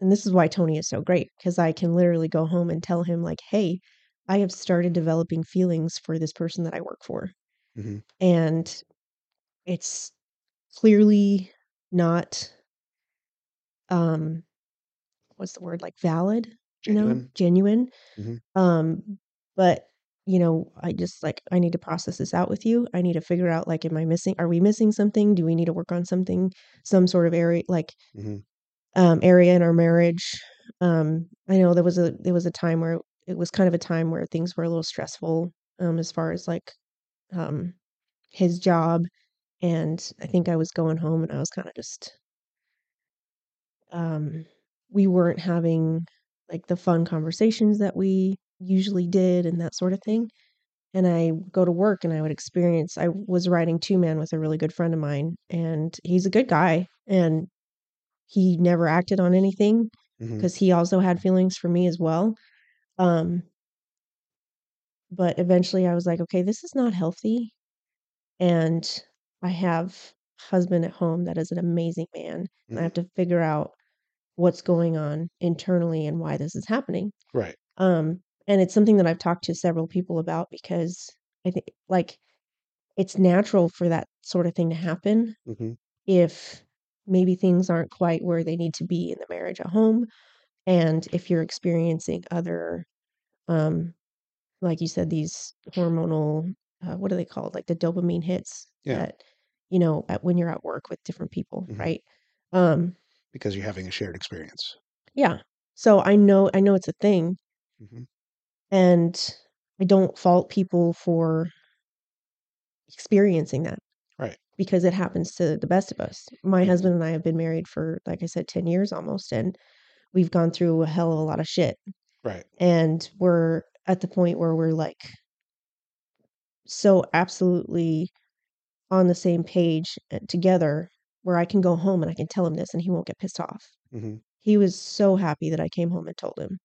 and this is why Tony is so great because I can literally go home and tell him like, "Hey, I have started developing feelings for this person that I work for." hmm And it's clearly not um what's the word? Like valid, you know, Genuine. genuine. hmm Um but you know, I just like I need to process this out with you. I need to figure out like am I missing are we missing something? Do we need to work on something some sort of area like hmm um, area in our marriage. Um, I know there was a there was a time where it was kind of a time where things were a little stressful um, as far as like um, his job, and I think I was going home and I was kind of just um, we weren't having like the fun conversations that we usually did and that sort of thing. And I go to work and I would experience I was riding two man with a really good friend of mine and he's a good guy and he never acted on anything because he also had feelings for me as well. Um, but eventually I was like, okay, this is not healthy. And I have husband at home that is an amazing man. And I hmm have to figure out what's going on internally and why this is happening. Right. Um, and it's something that I've talked to several people about because I think like it's natural for that sort of thing to happen hmm if maybe things aren't quite where they need to be in the marriage at home and if you're experiencing other um like you said these hormonal uh, what are they called? Like the dopamine hits Yeah. that you know at, when you're at work with different people hmm right? Um Because you're having a shared experience. yeah. So i know i know it's a thing hmm and i don't fault people for experiencing that Right. because it happens to the best of us my hmm husband and i have been married for like i said 10 years almost and we've gone through a hell of a lot of shit Right. and we're at the point where we're like so absolutely on the same page uh, together where I can go home and I can tell him this and he won't get pissed off. hmm He was so happy that I came home and told him.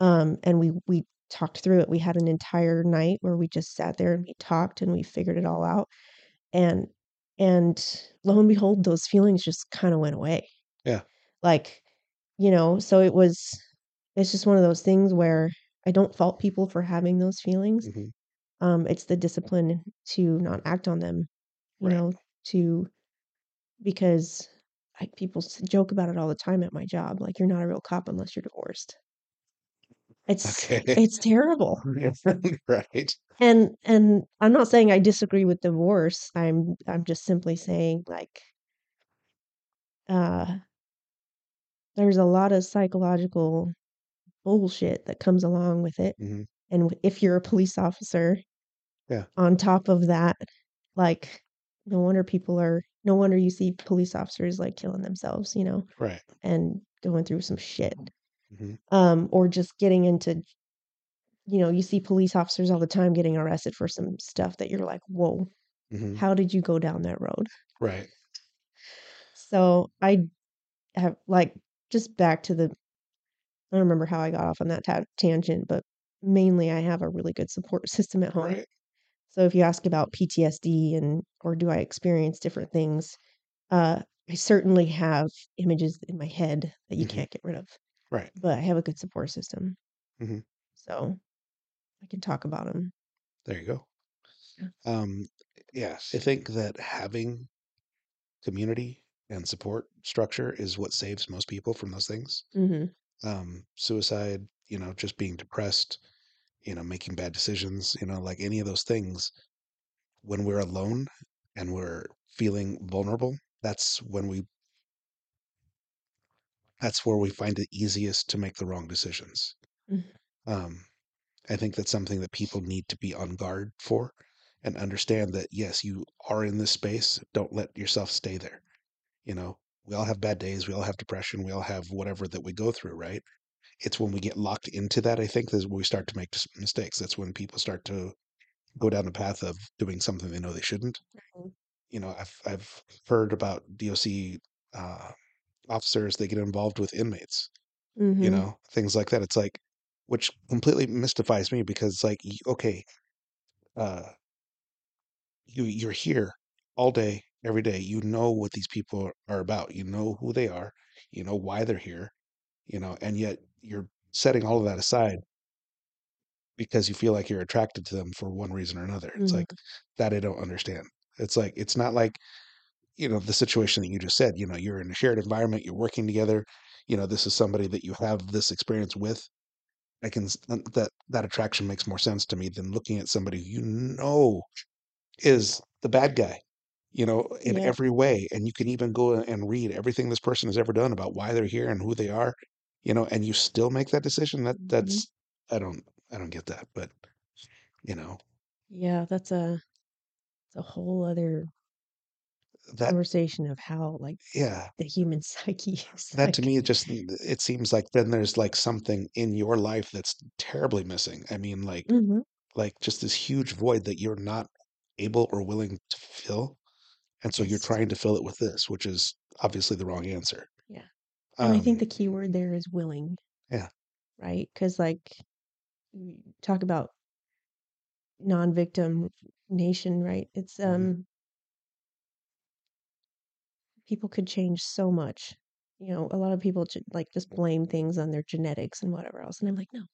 Um, and we we talked through it. We had an entire night where we just sat there and we talked and we figured it all out. And and lo and behold, those feelings just kind of went away. Yeah. Like, you know, so it was it's just one of those things where I don't fault people for having those feelings. hmm Um, it's the discipline to not act on them, you Right. know, to because I, people joke about it all the time at my job. Like, you're not a real cop unless you're divorced. It's Okay. it's terrible. right. And and I'm not saying I disagree with divorce. I'm I'm just simply saying like uh there's a lot of psychological bullshit that comes along with it. hmm And if you're a police officer Yeah. on top of that, like no wonder people are no wonder you see police officers like killing themselves, you know, Right. and going through some shit. Hmm Um, or just getting into, you know, you see police officers all the time getting arrested for some stuff that you're like, whoa, hmm how did you go down that road? Right. So I have like just back to the I don't remember how I got off on that ta- tangent, but mainly I have a really good support system at home. Right. So if you ask about PTSD and or do I experience different things, uh, I certainly have images in my head that you hmm can't get rid of, Right. but I have a good support system, hmm so I can talk about them. There you go. Yeah. Um, yeah, I think that having community and support structure is what saves most people from those things. Mhm. Um, suicide, you know, just being depressed, you know, making bad decisions, you know, like any of those things, when we're alone and we're feeling vulnerable, that's when we that's where we find it easiest to make the wrong decisions. Mhm. Um, I think that's something that people need to be on guard for and understand that yes, you are in this space. Don't let yourself stay there. You know, we all have bad days, we all have depression, we all have whatever that we go through, right? It's when we get locked into that, I think, that's when we start to make mistakes. That's when people start to go down the path of doing something they know they shouldn't. Mhm. You know, I've I've heard about DOC uh, officers they get involved with inmates you Mhm. know, things like that. It's like, which completely mystifies me because it's like, okay, uh, you you're here all day, every day. You know what these people are about. You know who they are. You know why they're here. You know, and yet you're setting all of that aside because you feel like you're attracted to them for one reason or another. It's Mhm. like that I don't understand. It's like it's not like you know the situation that you just said. You know, you're in a shared environment. You're working together. You know, this is somebody that you have this experience with I can uh, that that attraction makes more sense to me than looking at somebody you know is the bad guy, you know, in Yep. every way. And you can even go and read everything this person has ever done about why they're here and who they are, you know, and you still make that decision. That Mhm. that's I don't I don't get that, but you know Yeah, that's a it's a whole other that conversation of how, like, yeah the human psyche is that to me it just it seems like then there's like something in your life that's terribly missing. I mean like Mhm. like just this huge void that you're not able or willing to fill And so you're trying to fill it with this, which is obviously the wrong answer. Yeah. And I think Um, the key word there is willing, yeah, right? Because like, talk about non-victim nation, right? It's, mhm, um people could change so much. You know, a lot of people like, just blame things on their genetics and whatever else, and I'm like, "No,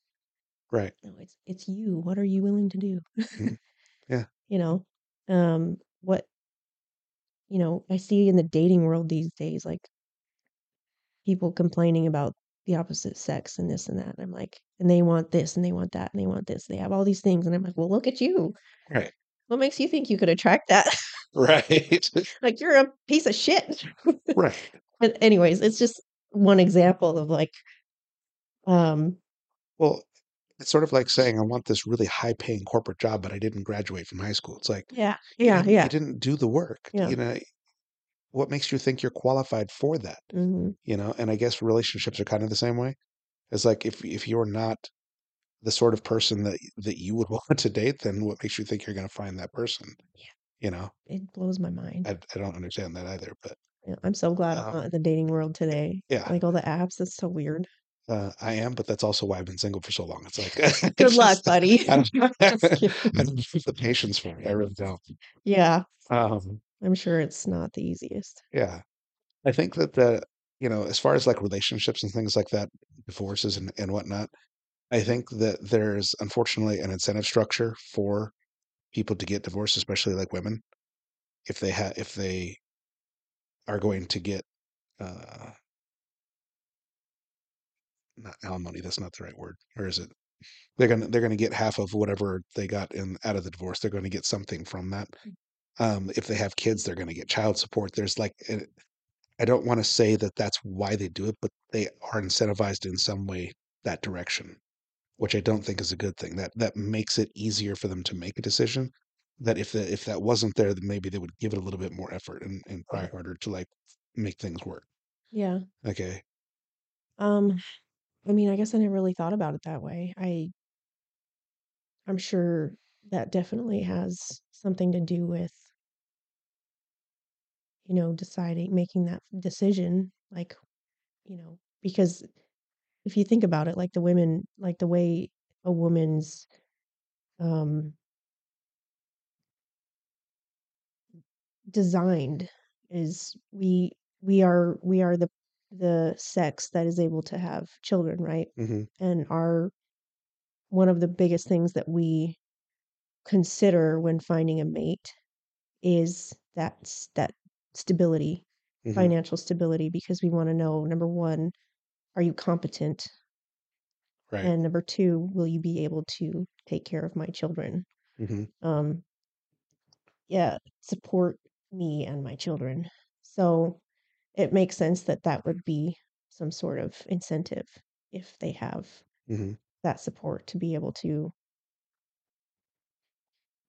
right. no, it's it's you. What are you willing to do?" mhm, Yeah, You know? Um, what you know, I see in the dating world these days, like, people complaining about the opposite sex and this and that, and I'm like and they want this, and they want that, and they want this. They have all these things, and I'm like, "Well, look at you. right, What makes you think you could attract that? Right, Like, you're a piece of shit." right. But anyways, it's just one example of, like, um Well, it's sort of like saying, I want this really high paying corporate job, but I didn't graduate from high school. It's like Yeah, you yeah, you didn't do the work. yeah. You know, what makes you think you're qualified for that? Mhm. You know, and I guess relationships are kind of the same way. It's like if if you're not the sort of person that that you would want to date, then what makes you think you're going to find that person? Yeah, You know, it blows my mind. I I don't understand that either, but Yeah, I'm so glad I'm um, not in the dating world today. yeah, Like, all the apps, that's so weird. uh, I am, but that's also why I've been single for so long. It's like Good luck, buddy. I don't, I don't have the patience for it. I really don't. Yeah, Um, I'm sure it's not the easiest. yeah, I think that the you know as far as like relationships and things like that, divorces and and whatnot, I think that there's unfortunately an incentive structure for people to get divorced, especially like women, if they have if they are going to get uh not alimony, that's not the right word. Or is it? They're gonna they're gonna get half of whatever they got in out of the divorce. They're gonna get something from that. Um, if they have kids, they're gonna get child support. There's like I don't want to say that that's why they do it, but they are incentivized in some way that direction, which I don't think is a good thing. That that makes it easier for them to make a decision. That if the, if that wasn't there, then maybe they would give it a little bit more effort and, and try harder to like make things work. Yeah. Okay. Um, I mean, I guess I never really thought about it that way. I I'm sure that definitely has something to do with, you know, deciding making that decision, like, you know, because if you think about it, like the women, like the way a woman's um designed is we we are we are the the sex that is able to have children, right? hmm And our one of the biggest things that we consider when finding a mate is that s- that stability Mhm. financial stability because we wanna know, number 1, are you competent? Right. And number 2, will you be able to take care of my children? Mhm. Um yeah, support me and my children. So, it makes sense that that would be some sort of incentive if they have Mhm. that support to be able to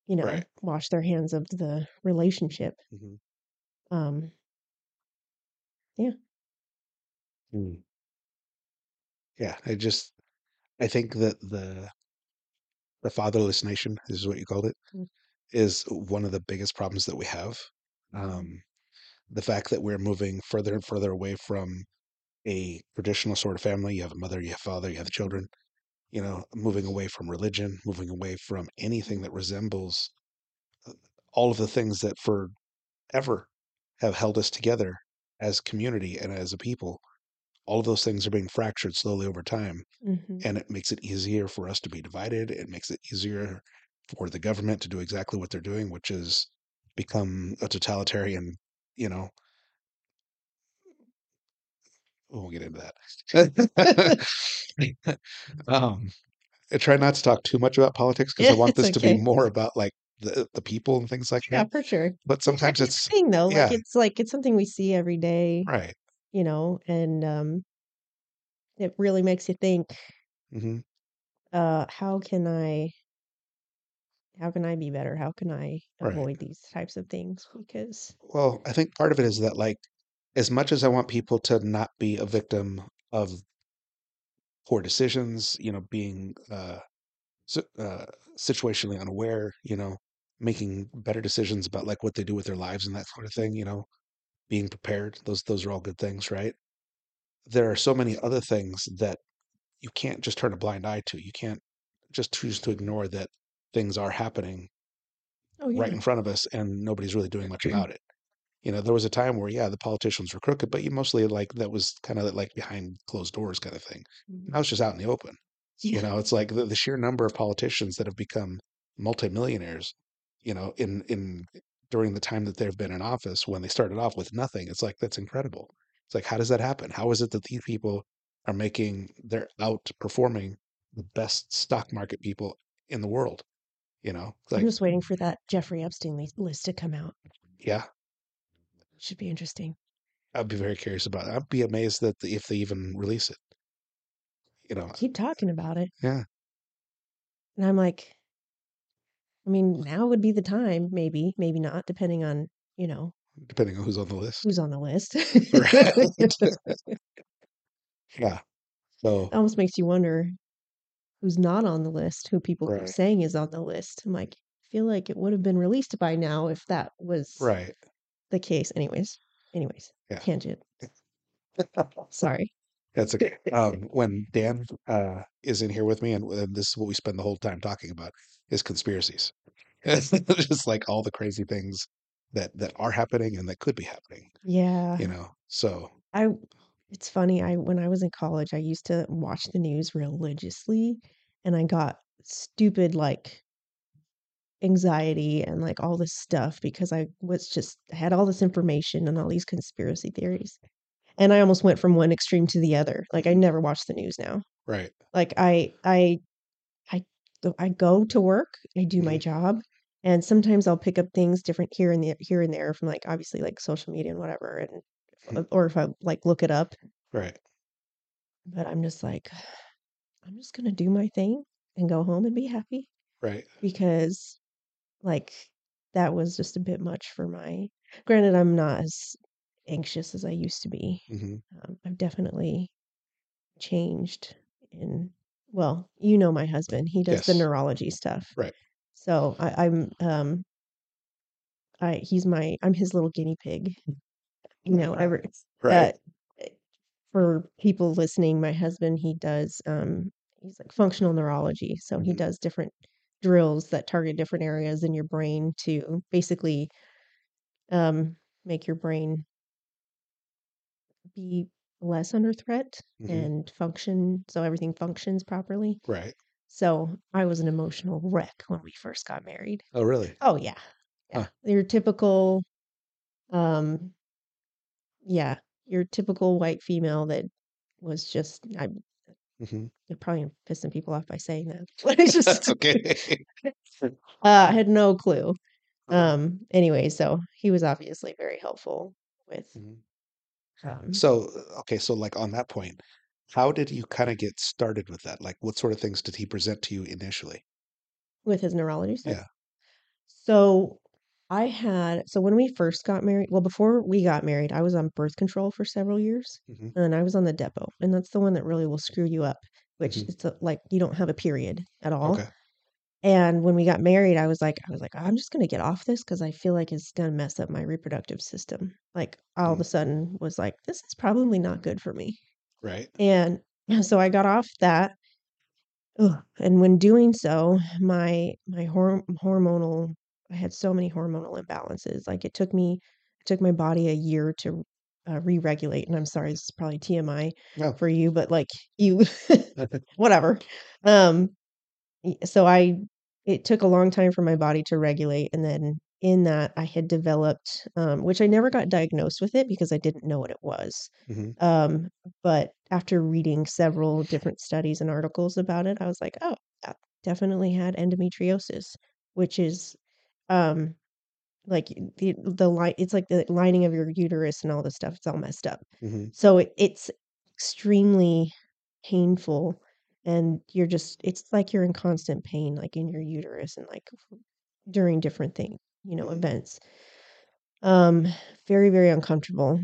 you know, Right. wash their hands of the relationship. Mhm. Um Yeah. Mm. Yeah, I just I think that the the fatherless nation, is what you called it, Mm. is one of the biggest problems that we have. Um, the fact that we're moving further and further away from a traditional sort of family, you have a mother, you have father, you have children, you know, moving away from religion, moving away from anything that resembles uh, all of the things that forever have held us together as community and as a people. All of those things are being fractured slowly over time, Mhm. and it makes it easier for us to be divided. It makes it easier for the government to do exactly what they're doing, which is become a totalitarian, you know we won't get into that. Um, I try not to talk too much about politics 'cause I Yeah, want it's this to be more about, like, the the people and things like Yeah, that, Yeah, for sure. but sometimes it's it's thing though, like, it's like it's something we see every day, Right. You know, and, um it really makes you think Mhm. uh, how can I how can I be better? How can I Right. avoid these types of things? Because Well, I think part of it is that, like, as much as I want people to not be a victim of poor decisions, you know, being, uh, si uh, situationally unaware, you know, making better decisions about, like, what they do with their lives and that sort of thing, you know, being prepared, those those are all good things, right? There are so many other things that you can't just turn a blind eye to, you can't just choose to ignore that things are happening Oh, right in front of us, and nobody's really doing much about it. You know, there was a time where, yeah, the politicians were crooked, but you mostly, like that was kinda, like, behind closed doors kinda thing. Mhm. Now it's just out in the open. You know, it's like the the sheer number of politicians that have become multimillionaires, you know, in in during the time that they've been in office when they started off with nothing, it's like, that's incredible. It's like, how does that happen? How is it that these people are making they're outperforming the best stock market people in the world, you know? I'm just waiting for that Jeffrey Epstein list to come out. Yeah. Should be interesting. I'd be very curious about it. I'd be amazed that the if they even release it. You know, Keep talking about it. Yeah. And I'm like I mean, now would be the time, maybe, maybe not, depending on, you know Depending on who's on the list. who's on the list. Right. Yeah. So it Almost makes you wonder who's not on the list, who people keep saying is on the list. I'm like, feel like it would have been released by now if that was Right. the case. Anyways anyways, Yeah. tangent. Sorry. That's okay. Um, when Dan, uh, is in here with me, and and this is what we spend the whole time talking about, is conspiracies. Just, like, all the crazy things that that are happening and that could be happening, Yeah. you know? So I it's funny, I when I was in college, I used to watch the news religiously, and I got stupid, like anxiety and, like, all this stuff because I was just had all this information and all these conspiracy theories. And I almost went from one extreme to the other. Like, I never watch the news now. Right. Like, I I I go I go to work, I do my Mhm. job, and sometimes I'll pick up things different here and the here and there from, like, obviously, like, social media and whatever, and Mhm. or if I, like, look it up. Right. But I'm just like, I'm just gonna do my thing and go home and be happy. Right. Because, like, that was just a bit much for my granted, I'm not as anxious as I used to be. Mhm. Um, I've definitely changed in well, you know my husband, he does the neurology stuff. Right. So, I I'm, um I he's my I'm his little guinea pig. You know, ever Right. uh, for people listening, my husband, he does, um he's, like, functional neurology, so he Mhm. does different drills that target different areas in your brain to basically, um, make your brain be less under threat Mhm. and function so everything functions properly. Right. So, I was an emotional wreck when we first got married. Oh, really? Oh, yeah. Yeah. Huh. Your typical, um yeah, your typical white female that was just I hmm you're probably pissing people off by saying that, but I That's just okay. uh, I had no clue. Uh-huh. Um, anyway, so he was obviously very helpful with Mhm. Um So, uh, okay, so like on that point, how did you kind of get started with that? Like, what sort of things did he present to you initially? with his neurology stuff. Yeah. So I had so when we first got married, well, before we got married, I was on birth control for several years, hmm and I was on the Depo, and that's the one that really will screw you up, which hmm it's a, like you don't have a period at all. Okay. And when we got married, I was like, I was like, I'm just gonna get off this because I feel like it's gonna mess up my reproductive system. Like all of Mm, a sudden was like, this is probably not good for me. right. And so I got off that. Ugh, and when doing so, my my hor hormonal I had so many hormonal imbalances. Like it took me it took my body a year to uh, re-regulate. And I'm sorry, this is probably TMI No. for you, but like you whatever. Um so I it took a long time for my body to regulate and then in that I had developed um which I never got diagnosed with it because I didn't know what it was. hmm Um but after reading several different studies and articles about it, I was like, "Oh, I definitely had endometriosis," which is um like the the line it's like the lining of your uterus and all this stuff, it's all messed up. hmm So it, it's extremely painful and you're just it's like you're in constant pain like in your uterus and like during different things you know, hmm events. Um very very uncomfortable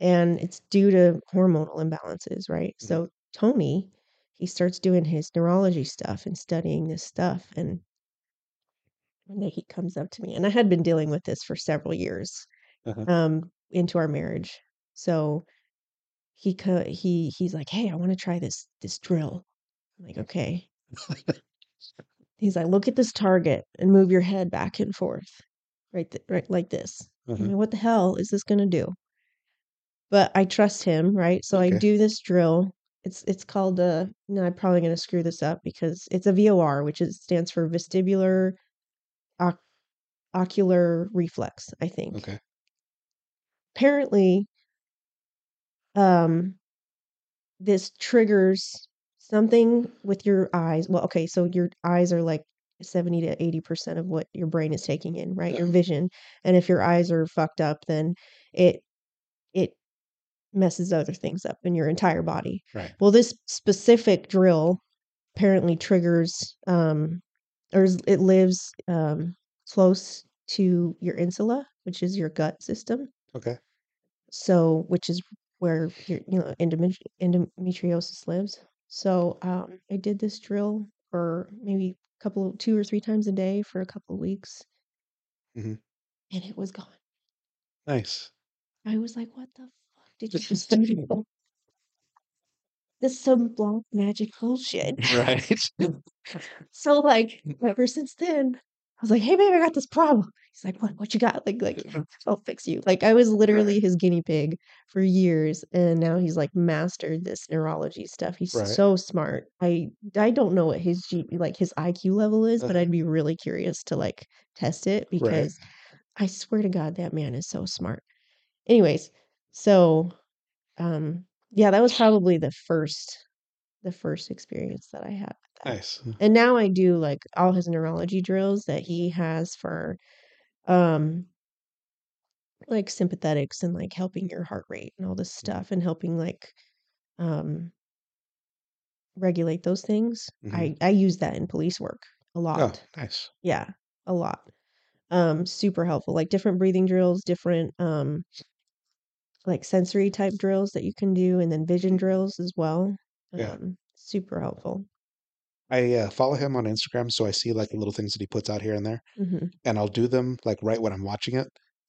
and it's due to hormonal imbalances, right? hmm So Tony, he starts doing his neurology stuff and studying this stuff and one day he comes up to me and I had been dealing with this for several years Uh-huh. um into our marriage. So he co- he he's like, "Hey, I want to try this this drill." I'm like, "Okay." He's like, "Look at this target and move your head back and forth, right, th- right like this." I Uh-huh. mean, what the hell is this gonna do? But I trust him, right? So I do this drill. It's it's called uh no, I'm probably gonna screw this up because it's a VOR, which is stands for vestibular oc- ocular reflex, I think. Okay. Apparently, um, this triggers something with your eyes. Well, okay, so your eyes are like 70 to 80% of what your brain is taking in, right? Your vision. And if your eyes are fucked up, then it it messes other things up in your entire body. Right. Well, this specific drill apparently triggers um or it lives um close to your insula, which is your gut system. Okay. So, which is where your, you know, endomet- endometriosis lives. So, um, I did this drill for maybe a couple, two or three times a day for a couple of weeks, hmm and it was gone. Nice. I was like, "What the fuck did you just do?" This is some black magic bullshit. Right. So, like, ever since then, I was like, "Hey, babe, I got this problem." He's like, "What? What you got?" Like, like I'll fix you. Like, I was literally his guinea pig for years, and now he's like mastered this neurology stuff. He's Right. so smart. I I don't know what his G, like his IQ level is, but. I'd be really curious to like test it Right. because I swear to God, that man is so smart. Anyways, so um, yeah, that was probably the first the first experience that I had with that. Nice. And now I do like all his neurology drills that he has for um like sympathetics and like helping your heart rate and all this Mhm. stuff and helping like um regulate those things. hmm I I use that in police work a Oh, lot. nice. Yeah, a lot. Um super helpful. Like different breathing drills, different um like sensory type drills that you can do and then vision drills as well. Yeah. Um super helpful. I uh, follow him on Instagram, so I see like the little things that he puts out here and there, Mhm. and I'll do them like right when I'm watching it.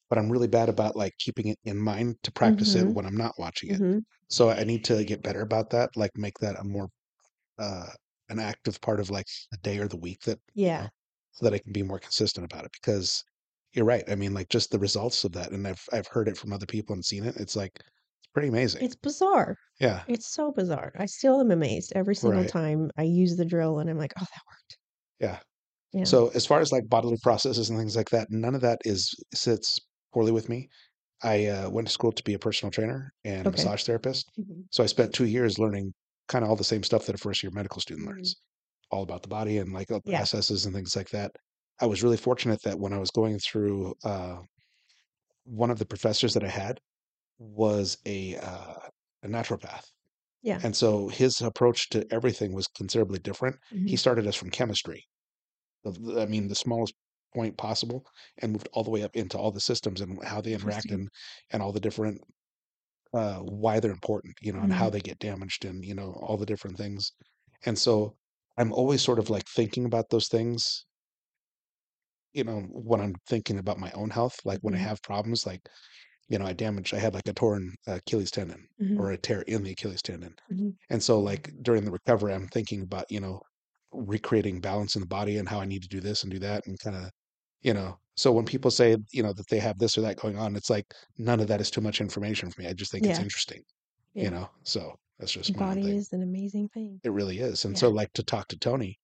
But I'm really bad about like keeping it in mind to practice it Mhm. when I'm not watching it. Mhm. So I need to get better about that. Like make that a more uh an active part of like the day or the week that you Yeah. know, so that I can be more consistent about it. Because you're right. I mean, like just the results of that, and I've I've heard it from other people and seen it. It's like it's pretty amazing. It's bizarre. Yeah. It's so bizarre. I still am amazed every single Right. time I use the drill and I'm like, "Oh, that worked." Yeah. Yeah. So as far as like bodily processes and things like that, none of that is sits poorly with me. I uh, went to school to be a personal trainer and Okay. massage therapist. Mhm. So I spent two years learning kind of all the same stuff that a first year medical student Mhm. learns, all about the body and like Yeah. processes and things like that. I was really fortunate that when I was going through, uh, one of the professors that I had was a uh, a naturopath, Yeah. and so his approach to everything was considerably different. He Mhm. started us from chemistry, the, the- I mean, the smallest point possible, and moved all the way up into all the systems and how they interact and and all the different uh, why they're important, you know, and how Mhm. they get damaged and, you know, all the different things. And so I'm always sort of like thinking about those things, you know, when I'm thinking about my own health, like when I Mhm. have problems, like, you know, I damaged, I had like a torn Achilles tendon Mhm. or a tear in the Achilles tendon. Mhm. And so like during the recovery, I'm thinking about, you know, recreating balance in the body and how I need to do this and do that and kind of, you know, so when people say, you know, that they have this or that going on, it's like none of that is too much information for me. I just think it's Yeah. interesting. you know? So that's The just my body is an amazing thing. It really is. And Yeah. so like to talk to Tony,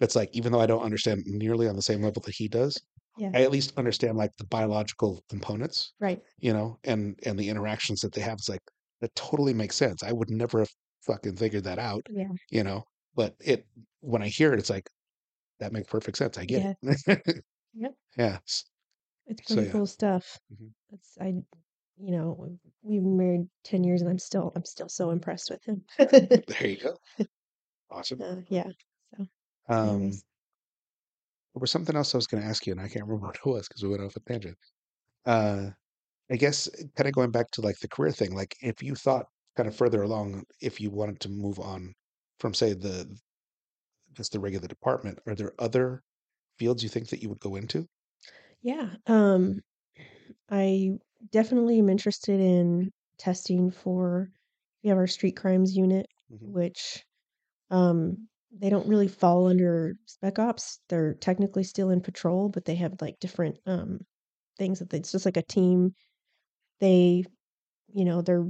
it's like even though I don't understand nearly on the same level that he does, Yeah. I at least understand like the biological components, Right. you know, and and the interactions that they have. It's like that totally makes sense. I would never have fucking figured that out, Yeah. you know. But it when I hear it, it's like that makes perfect sense. I get Yeah. it. Yep. yeah. It's So pretty yeah. cool stuff. Mhm. It's I you know, we've been married 10 years and I'm still I'm still so impressed with him. There you go. Awesome. Uh, yeah. So, Um, anyways. There was something else I was going to ask you, and I can't remember what it was because we went off a tangent. Uh, I guess kind of going back to like the career thing, like if you thought kind of further along, if you wanted to move on from say the just the regular department, are there other fields you think that you would go into? Yeah. Um I definitely am interested in testing for we have our street crimes unit, hmm which um they don't really fall under spec ops. They're technically still in patrol, but they have like different um things that they, it's just like a team. They, you know, they're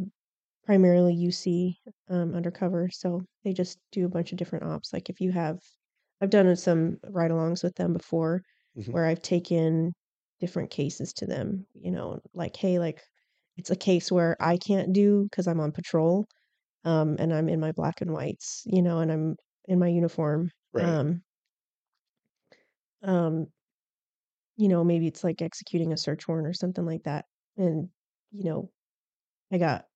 primarily UC um undercover, so they just do a bunch of different ops. Like if you have I've done some ride-alongs with them before hmm where I've taken different cases to them, you know, like, hey, like it's a case where I can't do because I'm on patrol, um, and I'm in my black and whites, you know, and I'm in my uniform. Right. Um, um, you know, maybe it's like executing a search warrant or something like that. And, you know, I got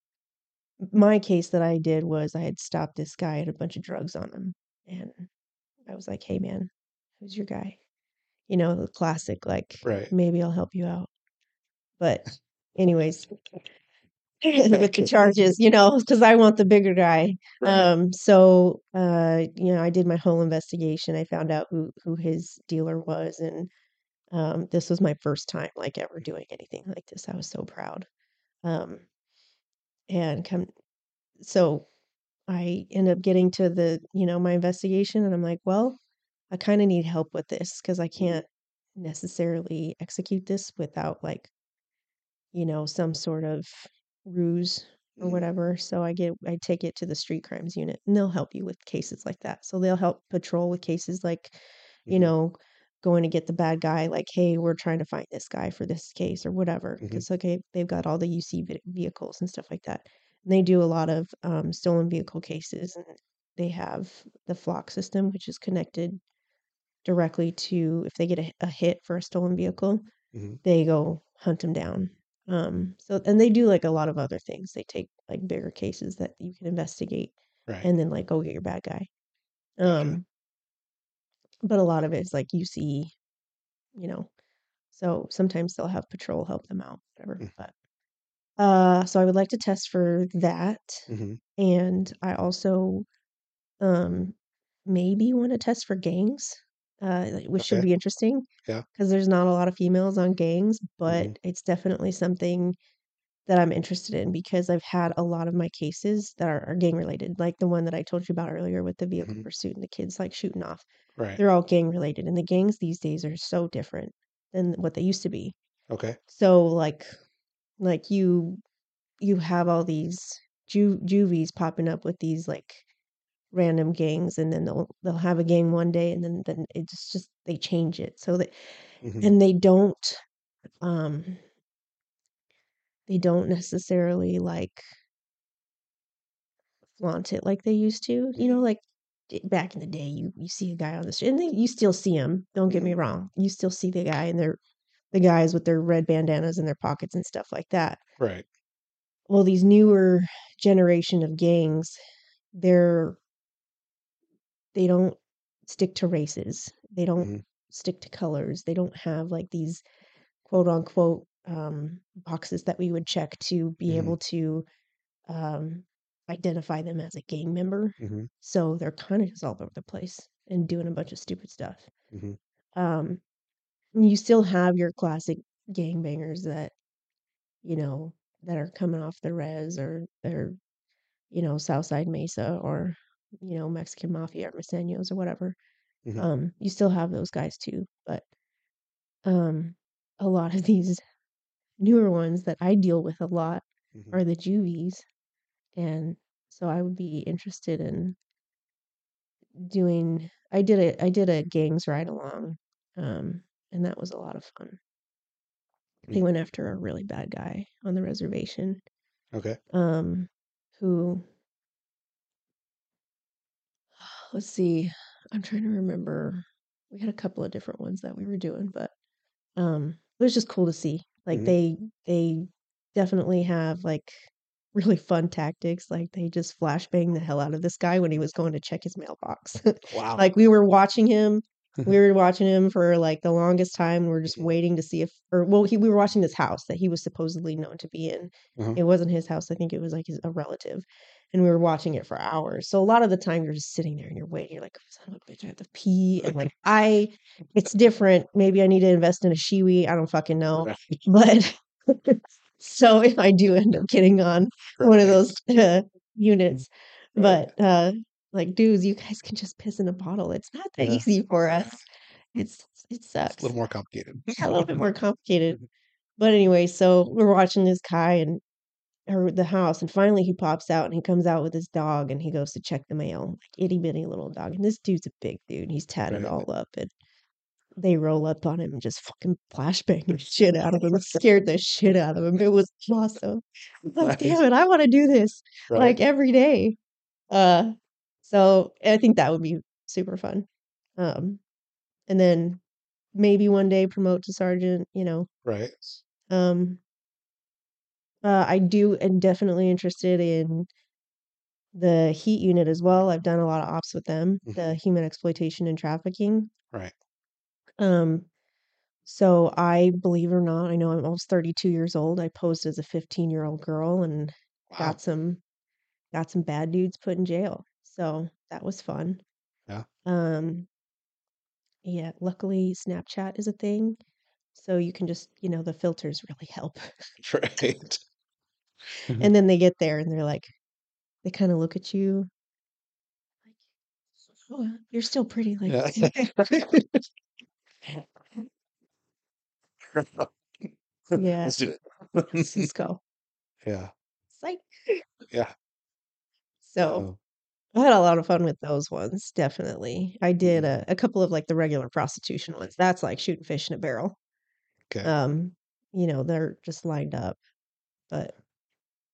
my case that I did was I had stopped this guy and a bunch of drugs on him. And I was like, hey, man, who's your guy? You know, the classic, like, Right. maybe I'll help you out. But, anyways, with the charges, you know, because I want the bigger guy. Right. Um, so, uh, you know, I did my whole investigation. I found out who who his dealer was, and um, this was my first time like ever doing anything like this. I was so proud. Um, and come, so I end up getting to the, you know, my investigation, and I'm like, well, I kind of need help with this because I can't necessarily execute this without like you know, some sort of ruse or hmm whatever. So I get I take it to the street crimes unit and they'll help you with cases like that. So they'll help patrol with cases like, you hmm know, going to get the bad guy like, hey, we're trying to find this guy for this case or whatever. Because okay, they've got all the UC vehicles and stuff like that. And they do a lot of um, stolen vehicle cases and they have the flock system, which is connected directly to if they get a, a hit for a stolen vehicle hmm they go hunt them down. Um, so and they do like a lot of other things. They take like bigger cases that you can investigate Right. and then like go get your bad guy. Gotcha. Um, but a lot of it is like you see, you know. So sometimes they'll have patrol help them out, whatever. But uh, so I would like to test for that, Mm-hmm. and I also um maybe want to test for gangs, uh, which should be interesting Yeah. because there's not a lot of females on gangs, but hmm it's definitely something that I'm interested in because I've had a lot of my cases that are, are gang related, like the one that I told you about earlier with the vehicle hmm pursuit and the kids like shooting off. Right. They're all gang related, and the gangs these days are so different than what they used to be. Okay. So like like you you have all these ju- juvies popping up with these like random gangs and then they'll they'll have a gang one day and then then it's just they change it so that hmm and they don't um they don't necessarily like flaunt it like they used to. You know, like back in the day, you you see a guy on the street, and they, you still see him. Don't get me Mhm. wrong, you still see the guy and they're the guys with their red bandanas in their pockets and stuff like that. Right. Well, these newer generation of gangs, they're they don't stick to races. They don't Mhm. stick to colors. They don't have like these quote unquote um, boxes that we would check to be Mhm. able to um, identify them as a gang member. Mhm. So they're kind of just all over the place and doing a bunch of stupid stuff. Mhm. Um, you still have your classic gang bangers that, you know, that are coming off the res or they're, you know, Southside Mesa or, you know, Mexican Mafia or Meseños or whatever. Mhm. Um, you still have those guys too, but um, a lot of these newer ones that I deal with a lot Mhm. are the juvies. And so I would be interested in doing I did a I did a gangs ride along. Um, and that was a lot of fun. They Mm. went after a really bad guy on the reservation, Okay. um, who let's see, I'm trying to remember. We had a couple of different ones that we were doing, but um, it was just cool to see. Like Mhm. they they definitely have like really fun tactics. Like they just flashbang the hell out of this guy when he was going to check his mailbox. Wow. like we were watching him. We were watching him for like the longest time. We're just waiting to see if, or well, he we were watching this house that he was supposedly known to be in. Uh-huh. It wasn't his house. I think it was like his, a relative, and we were watching it for hours. So a lot of the time you're just sitting there and you're waiting. You're like, son of a bitch, I have to pee, and like I, it's different. Maybe I need to invest in a Shewee. I don't fucking know, but so if I do end up getting on one of those uh, units, Right. but uh, like dudes, you guys can just piss in a bottle. It's not that Yeah. easy for us. It's it It's a little more complicated. Yeah, a little bit more complicated. Mhm. But anyway, so we're watching this guy and or the house, and finally he pops out and he comes out with his dog and he goes to check the mail, like itty bitty little dog. And this dude's a big dude. He's tatted Right. all up, and they roll up on him and just fucking flashbang the shit out of him. It scared the shit out of him. It was awesome. Like, Nice. damn it, I want to do this Right. like every day. Uh, so I think that would be super fun. Um, and then maybe one day promote to sergeant. You know, Right. um, uh, I do am definitely interested in the heat unit as well. I've done a lot of ops with them, Mhm. the human exploitation and trafficking. Right. Um, so I believe it or not, I know I'm almost 32 years old. I posed as a 15 year old girl and Wow. got some got some bad dudes put in jail. So that was fun. Yeah. Um, yeah, luckily Snapchat is a thing. So you can just, you know, the filters really help. Right. Mhm. And then they get there and they're like, they kind of look at you like, oh, you're still pretty. Like, Yeah. yeah, Let's do let's, it. let's go. Yeah. Like, Yeah. so Oh. I had a lot of fun with those ones. Definitely. I did Mhm. a, a couple of like the regular prostitution ones. That's like shooting fish in a barrel. Okay. Um, you know, they're just lined up. But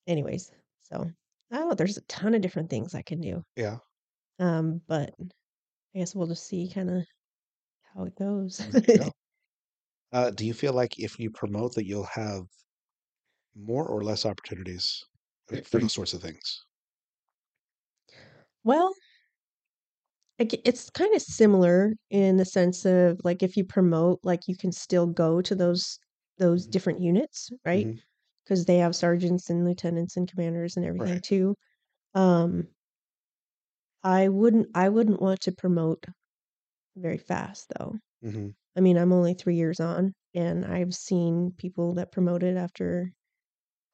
anyways, so I don't know. There's a ton of different things I can do. Yeah. Um, but I guess we'll just see kind of how it goes. Go. Uh, do you feel like if you promote that you'll have more or less opportunities for those sorts of things? Well, it's kind of similar in the sense of like if you promote, like you can still go to those those Mhm. different units, right? Because they have sergeants and lieutenants and commanders and everything Right. too. Um, I wouldn't I wouldn't want to promote very fast though. Mhm. I mean, I'm only three years on, and I've seen people that promoted after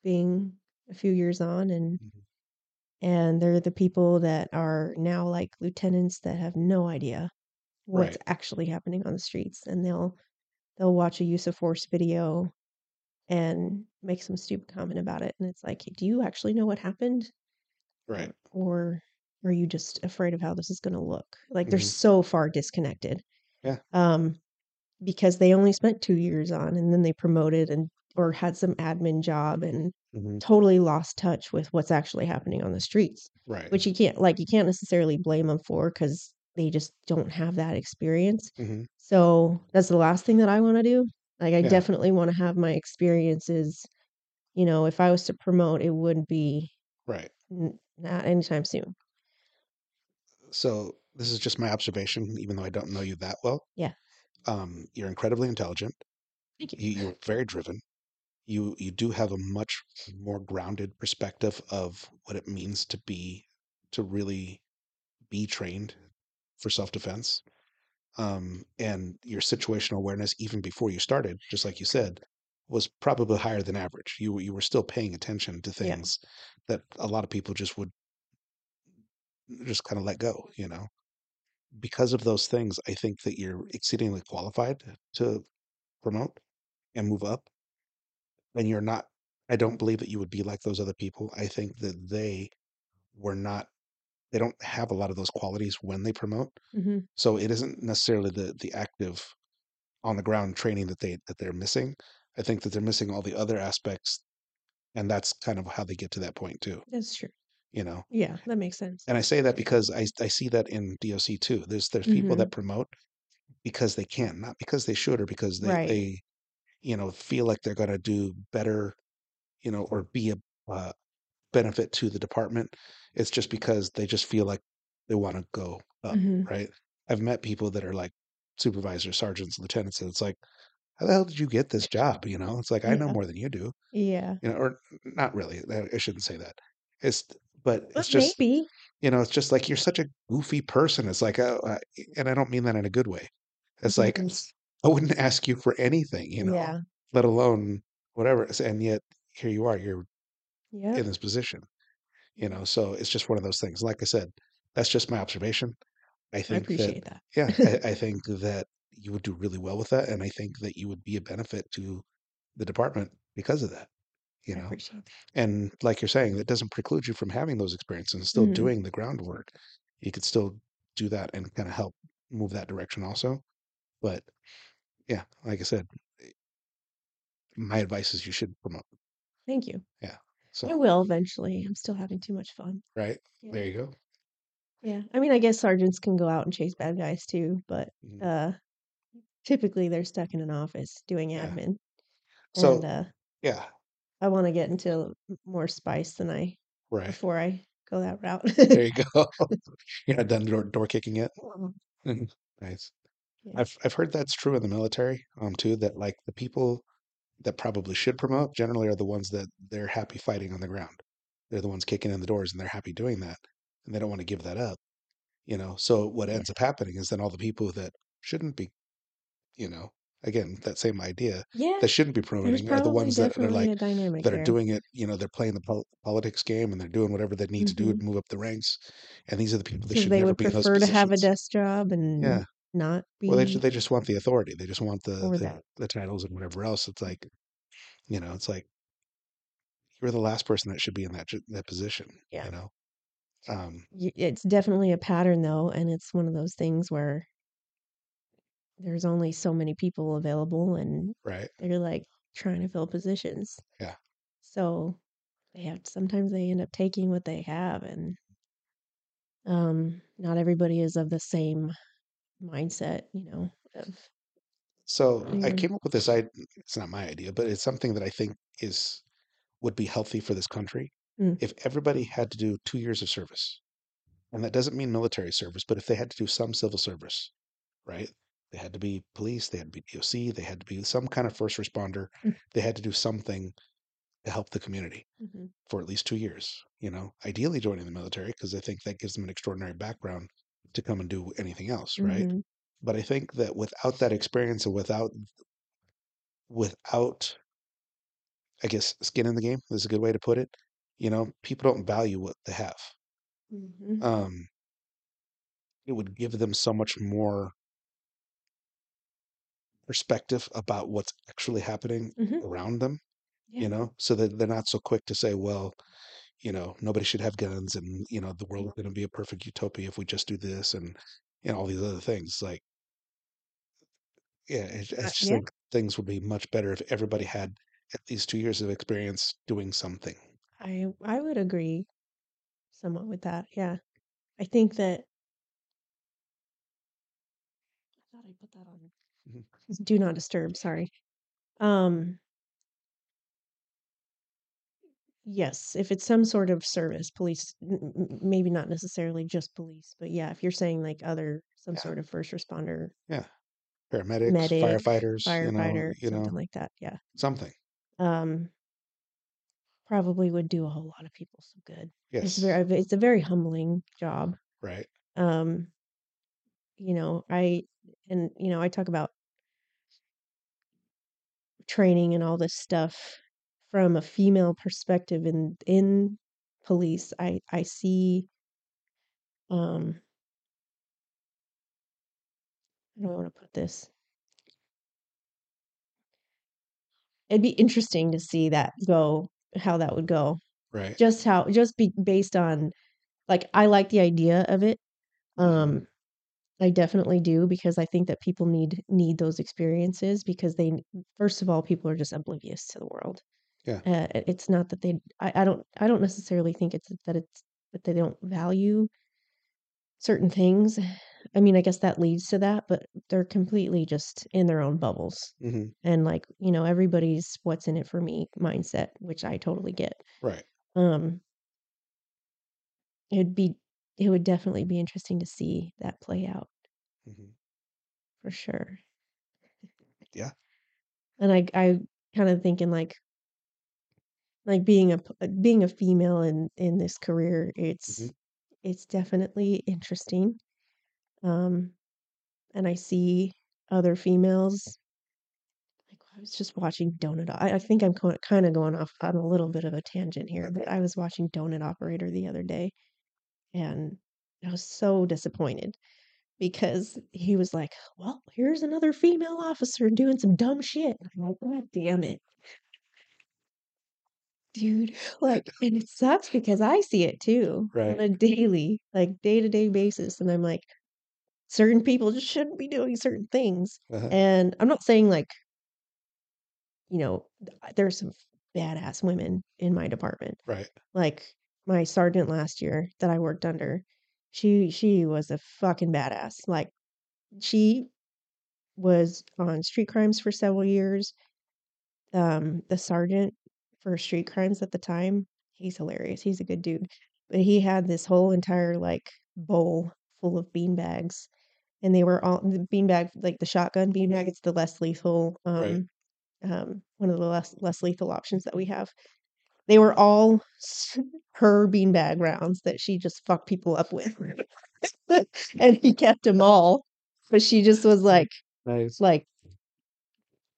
being a few years on, and Mhm. And they're the people that are now like lieutenants that have no idea what's Right. actually happening on the streets, and they'll they'll watch a use of force video and make some stupid comment about it, and it's like, do you actually know what happened, Right. or are you just afraid of how this is going to look? Like they're Mhm. so far disconnected. Yeah. Um, because they only spent two years on and then they promoted and or had some admin job and Mhm. totally lost touch with what's actually happening on the streets, Right. which you can't like, you can't necessarily blame them for because they just don't have that experience. Mhm. So, that's the last thing that I wanna do. Like, I Yeah. definitely wanna have my experiences you know, if I was to promote, it wouldn't be Right. n not anytime soon. So, this is just my observation, even though I don't know you that well. Yeah. Um, you're incredibly intelligent. Thank you. You you're very driven. You you do have a much more grounded perspective of what it means to be to really be trained for self-defense. Um, and your situational awareness, even before you started, just like you said, was probably higher than average. You were you were still paying attention to Yeah. things that a lot of people just would just kind of let go, you know? Because of those things, I think that you're exceedingly qualified to promote and move up. And you're not I don't believe that you would be like those other people. I think that they were not they don't have a lot of those qualities when they promote. Mhm. So it isn't necessarily the the active on the ground training that they that they're missing. I think that they're missing all the other aspects, and that's kind of how they get to that point too, That's true. you know? Yeah, that makes sense. And I say that because I I see that in DOC too. There's there's people Mhm. that promote because they can, not because they should or because they Right. they you know feel like they're going to do better, you know, or be a uh, benefit to the department. It's just because they just feel like they want to go up, Mhm. right? I've met people that are like supervisors, sergeants, lieutenants, and it's like, how the hell did you get this job? You know, it's like I know more than you do, Yeah. you know, or not really. I shouldn't say that. It's but it's just maybe. you know, it's just like you're such a goofy person. It's like, I, and I don't mean that in a good way. It's like. I wouldn't ask you for anything, you know, Yeah. let alone whatever. And yet here you are, you're in Yep. this position, you know. So it's just one of those things. Like I said, that's just my observation. I I think that, appreciate that. yeah, I, I think that you would do really well with that, and I think that you would be a benefit to the department because of that, you I know. appreciate that. And like you're saying, that doesn't preclude you from having those experiences and still Mhm. doing the groundwork. You could still do that and kind of help move that direction also. But yeah, like I said, my advice is you should promote. Thank you. Yeah. I will eventually. I'm still having too much fun. right Yeah. there you go. Yeah. I mean, I guess sergeants can go out and chase bad guys too, but Mhm. uh typically they're stuck in an office doing Yeah. admin. And So, uh yeah, I want to get into more spice than I right. before I go that route. There you go. You're not done door, door kicking yet. Nice. Yeah. I've I've heard that's true in the military, um, too, that like the people that probably should promote generally are the ones that they're happy fighting on the ground. They're the ones kicking in the doors and they're happy doing that. And they don't want to give that up, you know. So what ends up happening is then all the people that shouldn't be, you know, again, that same idea Yeah. that shouldn't be There's promoting are the probably ones that are definitely like a dynamic that are there. doing it, you know, they're playing the pol- politics game and they're doing whatever they need to do hmm to move up the ranks. And these are the people that Because should they never would be in those prefer to have a positions. desk job and Not Well, they ju- they just want the authority. They just want the the, that. the titles and whatever else. It's like, you know, it's like you're the last person that should be in that ju- that position, Yeah. you know. Um, Y- It's definitely a pattern though, and it's one of those things where there's only so many people available and right. they're like trying to fill positions. Yeah. So they have sometimes they end up taking what they have and um not everybody is of the same mindset, you know, of So I came up with this I it's not my idea, but it's something that I think is would be healthy for this country Mm, if everybody had to do 2 years of service. And that doesn't mean military service, but if they had to do some civil service, right? They had to be police, they had to be DOC, they had to be some kind of first responder. mm, They had to do something to help the community mhm, for at least 2 years, you know. Ideally joining the military because I think that gives them an extraordinary background to come and do anything else, right? mhm, But I think that without that experience and without without I guess skin in the game is a good way to put it. You know, people don't value what they have. mhm, Um, it would give them so much more perspective about what's actually happening mhm. around them, Yeah. you know, so that they're not so quick to say, well, you know, nobody should have guns and, you know, the world is going to be a perfect utopia if we just do this and, you know, all these other things. Like, yeah, it's, Uh, it's just yeah. like things would be much better if everybody had at least 2 years of experience doing something. I I would agree somewhat with that, yeah. I think that I thought I put that on Mhm. do not disturb, sorry. Um Yes, if it's some sort of service, police, m m maybe not necessarily just police, but yeah, if you're saying like other some Yeah. sort of first responder Yeah. Paramedics, medic, firefighters, you know firefighter, you know, like that, yeah. something. Um probably would do a whole lot of people some good. It's Yes. very it's a very humbling job. Right. Um you know, I and, you know, I talk about training and all this stuff from a female perspective in in police. I I see um how do I wanna put this? It'd be interesting to see that go how that would go. Right. Just how just be based on like, I like the idea of it. Mhm. Um, I definitely do because I think that people need need those experiences because they first of all, people are just oblivious to the world. Yeah. Uh, it's not that they I I don't I don't necessarily think it's that it's that they don't value certain things. I mean, I guess that leads to that, but they're completely just in their own bubbles. Mhm. And, like, you know, everybody's "what's in it for me" mindset, which I totally get. Right. Um it'd be it would definitely be interesting to see that play out. Mhm. For sure. Yeah. And I I kinda thinking like like being a p being a female in in this career, it's Mhm. it's definitely interesting. Um, and I see other females like, I was just watching Donut I I think I'm go kinda going off on a little bit of a tangent here, but I was watching Donut Operator the other day, and I was so disappointed because he was like, "Well, here's another female officer doing some dumb shit." I'm like, "God damn it." Dude, like and it sucks because I see it too on a daily, like, day-to-day basis, and I'm like, certain people just shouldn't be doing certain things, Uh-huh. and I'm not saying, like you know, th there's some badass women in my department. Right. Like, my sergeant last year that I worked under, she she was a fucking badass. Like, she was on street crimes for several years. Um, the sergeant for street crimes at the time, he's hilarious, he's a good dude. But he had this whole entire, like, bowl full of beanbags, and they were all the beanbag like, the shotgun beanbag, it's the less lethal, Right. um um, one of the less less lethal options that we have. They were all her beanbag rounds that she just fucked people up with. And he kept them all, but she just was like Nice. like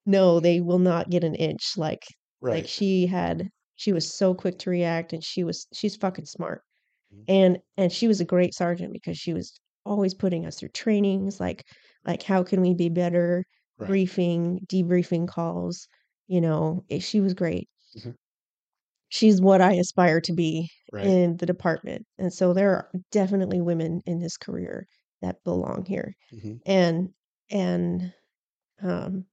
"No, they will not get an inch." Like like, she had she was so quick to react, and she was she's fucking smart. Mhm. And and she was a great sergeant because she was always putting us through trainings, like like, how can we be better, Right. briefing, debriefing calls, you know, eh, she was great. Mhm. She's what I aspire to be Right. in the department, and so there are definitely women in this career that belong here. Mhm. And and, um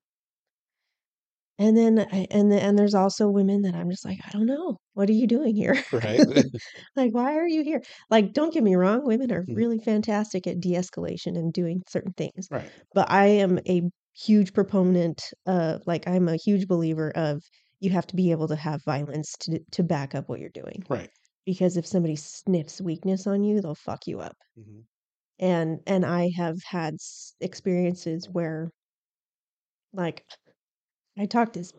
and then I and then and there's also women that I'm just like, "I don't know. What are you doing here?" Right. Like, "Why are you here?" Like, don't get me wrong, women are Mhm. really fantastic at de-escalation and doing certain things, Right. but I am a huge proponent of like, I'm a huge believer of you have to be able to have violence to to back up what you're doing. Right. Because if somebody sniffs weakness on you, they'll fuck you up. Mhm. And and I have had experiences where like, I talked this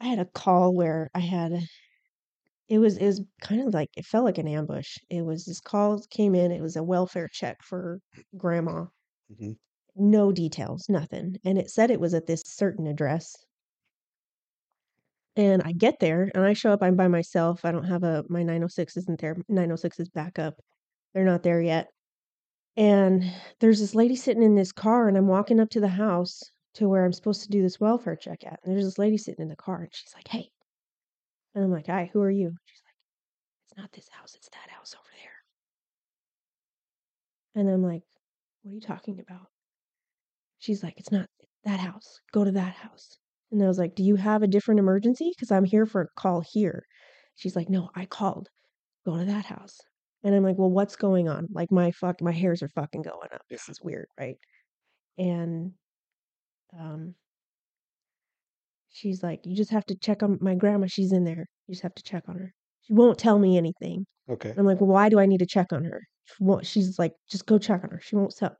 I had a call where I had it was it was kind of like it felt like an ambush. It was this call came in, it was a welfare check for grandma. Mhm. No details, nothing, and it said it was at this certain address. And I get there, and I show up, I'm by myself, I don't have a my 906 isn't there, 906 is back up. They're not there yet. And there's this lady sitting in this car, and I'm walking up to the house to where I'm supposed to do this welfare check at, and there's this lady sitting in the car, and she's like, "Hey." And I'm like, "Hi, who are you?" She's like, "It's not this house, it's that house over there." And I'm like, "What are you talking about?" She's like, "It's not that house. Go to that house." And I was like, "Do you have a different emergency? Because I'm here for a call here." She's like, "No, I called. Go to that house." And I'm like, "Well, what's going on? Like my fuck, my hairs are fucking going up. This is weird, right?" And um, she's like, "You just have to check on my grandma. She's in there. You just have to check on her. She won't tell me anything." Okay. I'm like, "Well, why do I need to check on her?" She won't, she's like, "Just go check on her. She won't tell.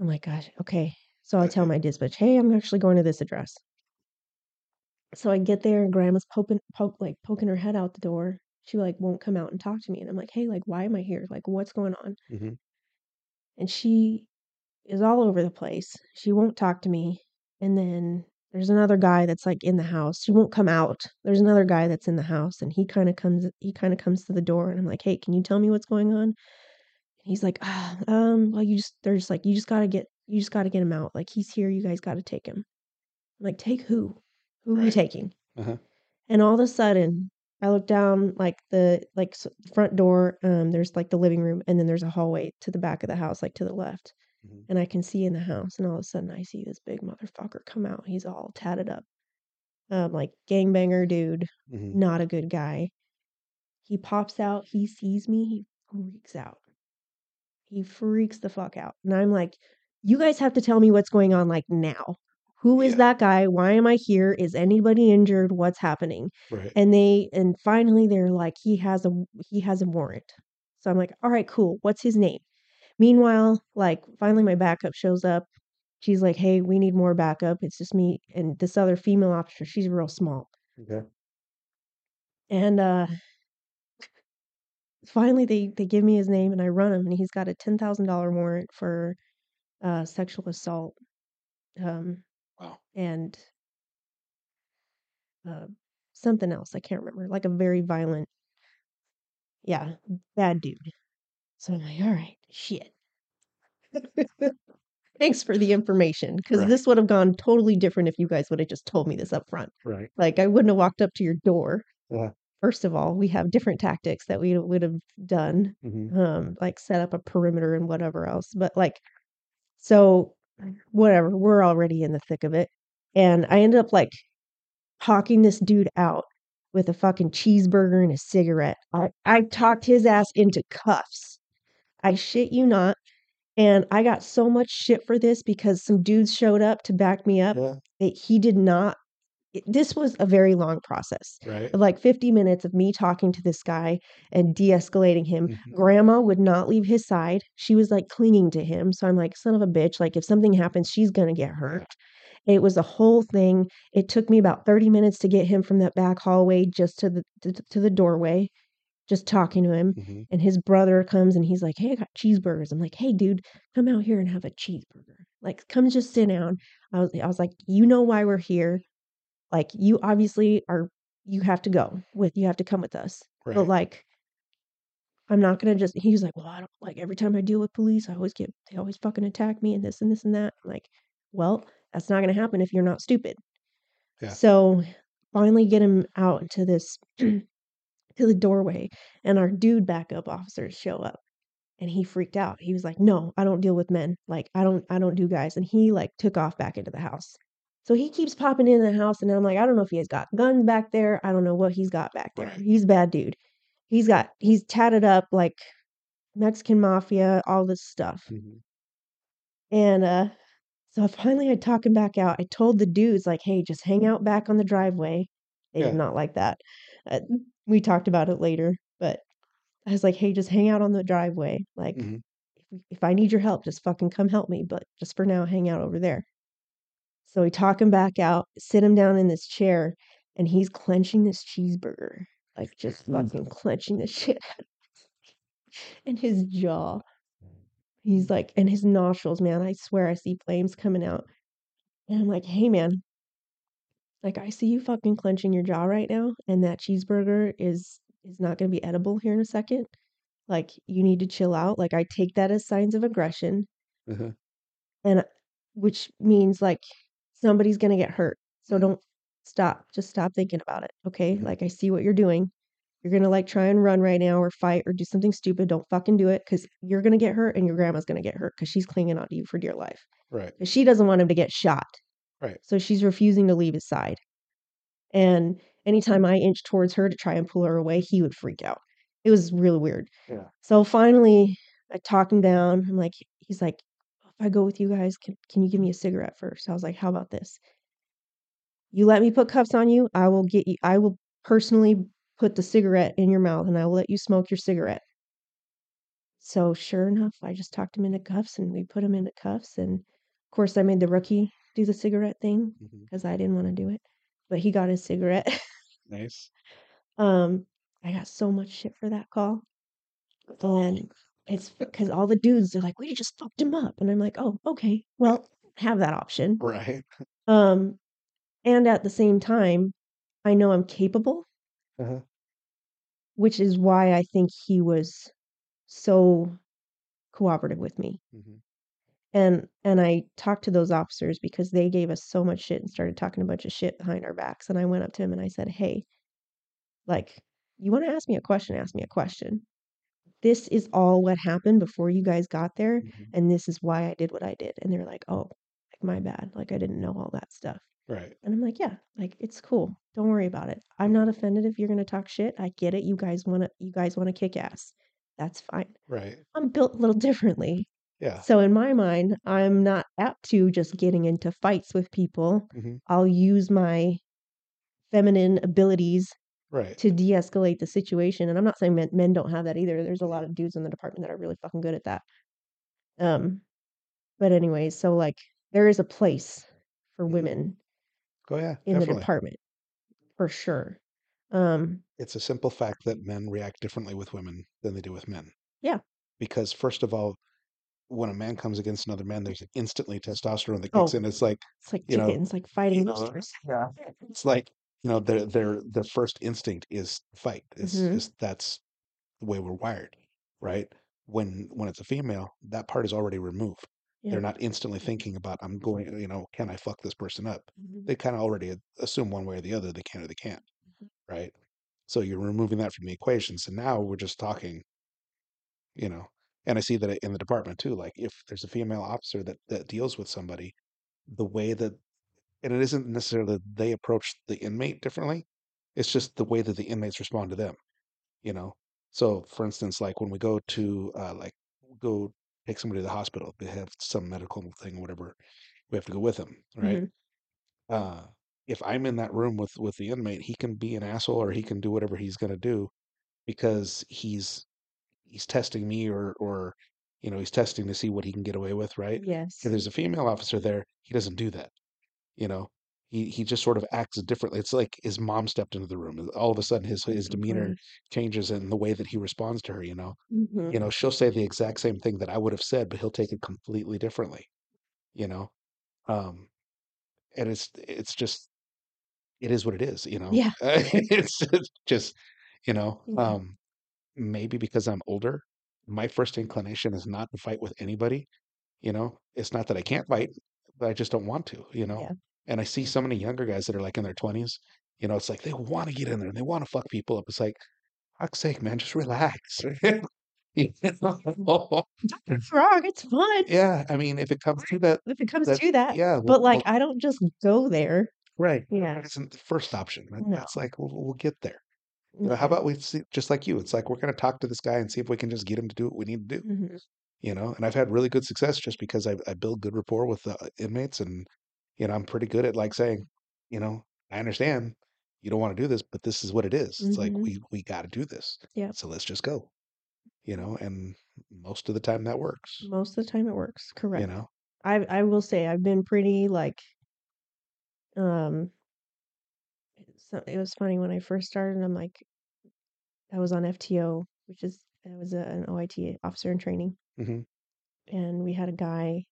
I'm like, "Gosh, okay." So I tell my dispatch, "Hey, I'm actually going to this address." So I get there and grandma's poking, poke, like poking her head out the door. She like won't come out and talk to me, and I'm like, "Hey, like, why am I here? Like, what's going on?" hmm And she is all over the place. She won't talk to me. And then there's another guy that's like in the house. She won't come out. There's another guy that's in the house and he kind of comes he kind of comes to the door and I'm like, "Hey, can you tell me what's going on?" And he's like, ah, um, well, you just they're just like you just got to get you just got to get him out. Like he's here, you guys got to take him." I'm like, "Take who? Who are you taking?" Uh-huh. And all of a sudden, I look down like the like front door, um there's like the living room and then there's a hallway to the back of the house like to the left hmm and I can see in the house, and all of a sudden I see this big motherfucker come out. He's all tatted up, um, like gangbanger dude, hmm not a good guy. He pops out, he sees me, he freaks out. He freaks the fuck out. And I'm like, you guys have to tell me what's going on like now. Who is Yeah. that guy? Why am I here? Is anybody injured? What's happening? Right. And they and finally they're like, he has a he has a warrant. So I'm like, all right, cool. What's his name? Meanwhile, like finally my backup shows up. She's like, "Hey, we need more backup. It's just me and this other female officer. She's real small." Okay. And uh finally they they give me his name and I run him and he's got a $10,000 warrant for uh sexual assault um Wow. and uh something else. I can't remember. Like a very violent, yeah, bad dude. So I'm like, "All right, shit." Thanks for the information because Right. this would have gone totally different if you guys would have just told me this up front. Right. Like I wouldn't have walked up to your door. Yeah. First of all, we have different tactics that we would have done, hmm um, like set up a perimeter and whatever else. But like, so whatever, we're already in the thick of it. And I ended up like talking this dude out with a fucking cheeseburger and a cigarette. I, I talked his ass into cuffs. I shit you not. And I got so much shit for this because some dudes showed up to back me up Yeah. that he did not. it- This was a very long process Right. like 50 minutes of me talking to this guy and de escalating him. hmm Grandma would not leave his side. She was like clinging to him. So I'm like, son of a bitch. Like, if something happens, she's going to get hurt. It was a whole thing. It took me about 30 minutes to get him from that back hallway just to the to, to the doorway, just talking to him. hmm And his brother comes and he's like, Hey, I got cheeseburgers. I'm like, Hey, dude, come out here and have a cheeseburger. Like, come just sit down. I was I was like, you know why we're here. Like, you obviously are you have to go with you have to come with us. But like I'm not gonna just he was like, Well, I don't like every time I deal with police, I always get they always fucking attack me and this and this and that. I'm like, well, that's not gonna happen if you're not stupid. Yeah. So finally get him out into this to the doorway and our dude backup officers show up and he freaked out. He was like, "No, I don't deal with men. Like I don't I don't do guys." And he like took off back into the house. So he keeps popping in the house and I'm like, I don't know if he has got guns back there. I don't know what he's got back there. He's a bad dude. He's got he's tatted up like Mexican mafia, all this stuff. hmm And uh so finally I talk him back out. I told the dudes like, "Hey, just hang out back on the driveway." They did not like that. Uh, we talked about it later, but I was like, "Hey, just hang out on the driveway. Like, hmm if, if I need your help, just fucking come help me. But just for now, hang out over there." So we talk him back out, sit him down in this chair, and he's clenching this cheeseburger, like just fucking clenching the shit and his jaw. He's like, and his nostrils, man, I swear I see flames coming out. And I'm like, hey, man, like I see you fucking clenching your jaw right now, and that cheeseburger is is not going to be edible here in a second. Like you need to chill out. Like I take that as signs of aggression, uh and which means like somebody's going to get hurt. So Mhm. don't stop. Just stop thinking about it. Okay? Mhm. Like I see what you're doing. You're going to like try and run right now or fight or do something stupid. Don't fucking do it cuz you're going to get hurt and your grandma's going to get hurt cuz she's clinging on to you for dear life. Right. she doesn't want him to get shot. Right. So she's refusing to leave his side. And anytime I inched towards her to try and pull her away, he would freak out. It was really weird. Yeah. So finally, I talk him down. I'm like, he's like, if I go with you guys, can, can you give me a cigarette first? I was like, how about this? You let me put cuffs on you, I will get you, I will personally put the cigarette in your mouth and I will let you smoke your cigarette. So sure enough, I just talked him into cuffs and we put him into cuffs. And of course, I made the rookie do the cigarette thing because I didn't want to do it, but he got his cigarette. Nice. um, I got so much shit for that call. And it's because all the dudes are like, we just fucked him up. And I'm like, oh, okay, well, have that option. Right. Um, and at the same time, I know I'm capable, Uh-huh. which is why I think he was so cooperative with me. Mhm. And and I talked to those officers because they gave us so much shit and started talking a bunch of shit behind our backs. And I went up to him and I said, Hey, like, you want to ask me a question? Ask me a question. This is all what happened before you guys got there, Mhm. and this is why I did what I did. And they're like, Oh, like my bad. Like I didn't know all that stuff. Right. And I'm like, yeah, like it's cool. Don't worry about it. I'm not offended if you're gonna talk shit. I get it. You guys wanna you guys wanna kick ass. That's fine. Right. I'm built a little differently. Yeah. So in my mind, I'm not apt to just getting into fights with people. Mhm. I'll use my feminine abilities Right. to de-escalate the situation. And I'm not saying men, men don't have that either. There's a lot of dudes in the department that are really fucking good at that. Um, but anyways, so like there is a place for Mhm. women Oh yeah. in the department for sure. Um, It's a simple fact that men react differently with women than they do with men. Yeah. Because first of all, when a man comes against another man, there's instantly testosterone that kicks Oh. in. It's like it's like You know, chickens, like fighting know, roosters. yeah. it's like you know their their their first instinct is fight. Is Mhm. is that's the way we're wired, right? When when it's a female, that part is already removed. Yeah. They're not instantly thinking about I'm going, you know, can I fuck this person up? Mhm. They kind of already assume one way or the other they can or they can't, Mhm. right? So you're removing that from the equation. So now we're just talking, you know. And I see that in the department too. Like if there's a female officer that that deals with somebody, the way that and it isn't necessarily that they approach the inmate differently. It's just the way that the inmates respond to them, you know. So for instance, like when we go to uh like go take somebody to the hospital, they have some medical thing or whatever, we have to go with them, right? Mhm. uh if I'm in that room with with the inmate, he can be an asshole or he can do whatever he's going to do because he's he's testing me or or you know, he's testing to see what he can get away with, right? Yes. If there's a female officer there, he doesn't do that. You know, he he just sort of acts differently. It's like his mom stepped into the room. All of a sudden, his his demeanor changes in the way that he responds to her. You know, Mhm. you know, she'll say the exact same thing that I would have said, but he'll take it completely differently. You know, um, and it's it's just it is what it is. You know, Yeah. it's just, just you know, um, maybe because I'm older, my first inclination is not to fight with anybody. You know, it's not that I can't fight, but I just don't want to, you know. Yeah. And I see so many younger guys that are like in their 20s, you know, it's like they want to get in there and they want to fuck people up. It's like, fuck's sake, man, just relax. You know? It's wrong. It's fun. yeah, I mean, if it comes to that, If it comes that to that. yeah, we'll, But like we'll- I don't just go there. right. Yeah. That isn't the first option. That- No. That's like we'll, we'll get there. You know, how about we see just like you? It's like we're going to talk to this guy and see if we can just get him to do what we need to do. Mhm. you know and i've had really good success just because i, I build good rapport with the inmates and you know i'm pretty good at like saying you know i understand you don't want to do this but this is what it is it's like Mhm. we we got to do this Yeah. so let's just go you know and most of the time that works Most of the time it works. Correct. you know I I will say I've been pretty like um so it was funny when I first started I'm like I was on FTO which is I was a, an OIT officer in training. Hmm and we had a guy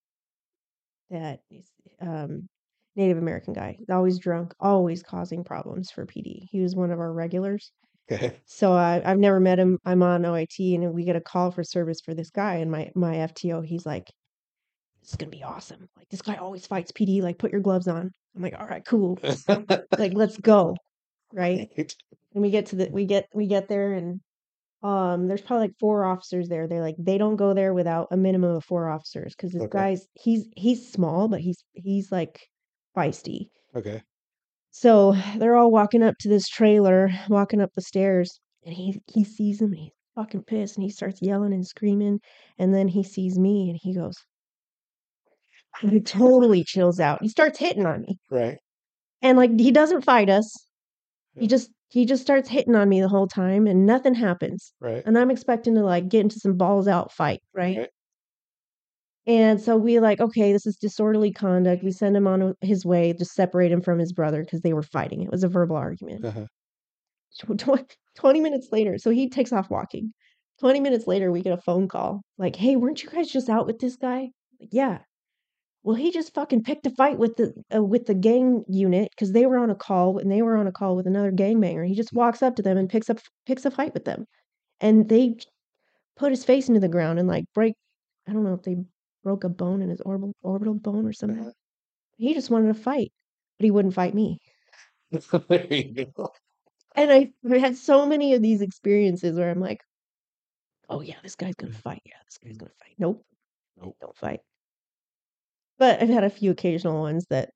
that is um Native American guy always drunk always causing problems for PD he was one of our regulars. Okay so I, I've never met him I'm on OIT and we get a call for service for this guy and my my FTO he's like this is gonna be awesome. Like this guy always fights PD like put your gloves on. I'm like all right cool. Like let's go right and we get to the we get we get there and um there's probably like four officers there they're like they don't go there without a minimum of four officers because this Okay. guy's he's he's small but he's he's like feisty. Okay. So they're all walking up to this trailer, walking up the stairs, and he he sees him and he's fucking pissed and he starts yelling and screaming. And then he sees me and he goes, he totally chills out. He starts hitting on me. Right. And like he doesn't fight us. He just he just starts hitting on me the whole time and nothing happens. Right. And I'm expecting to like get into some balls out fight, right? Right. And so we like, okay, this is disorderly conduct. We send him on his way, just separate him from his brother because they were fighting. It was a verbal argument. Uh-huh. Tw- tw- 20 minutes later, so he takes off walking. 20 minutes later, we get a phone call like, hey, weren't you guys just out with this guy? Like, yeah. Well, he just fucking picked a fight with the uh, with the gang unit because they were on a call and they were on a call with another gangbanger. He just walks up to them and picks up picks a fight with them, and they put his face into the ground and like break. I don't know if they broke a bone in his orbital orbital bone or something. Uh-huh. He just wanted to fight, but he wouldn't fight me. there you go. And I, I had so many of these experiences where I'm like, oh yeah, this guy's gonna fight. Yeah, this guy's gonna fight. Nope, Nope. don't fight. But I've had a few occasional ones that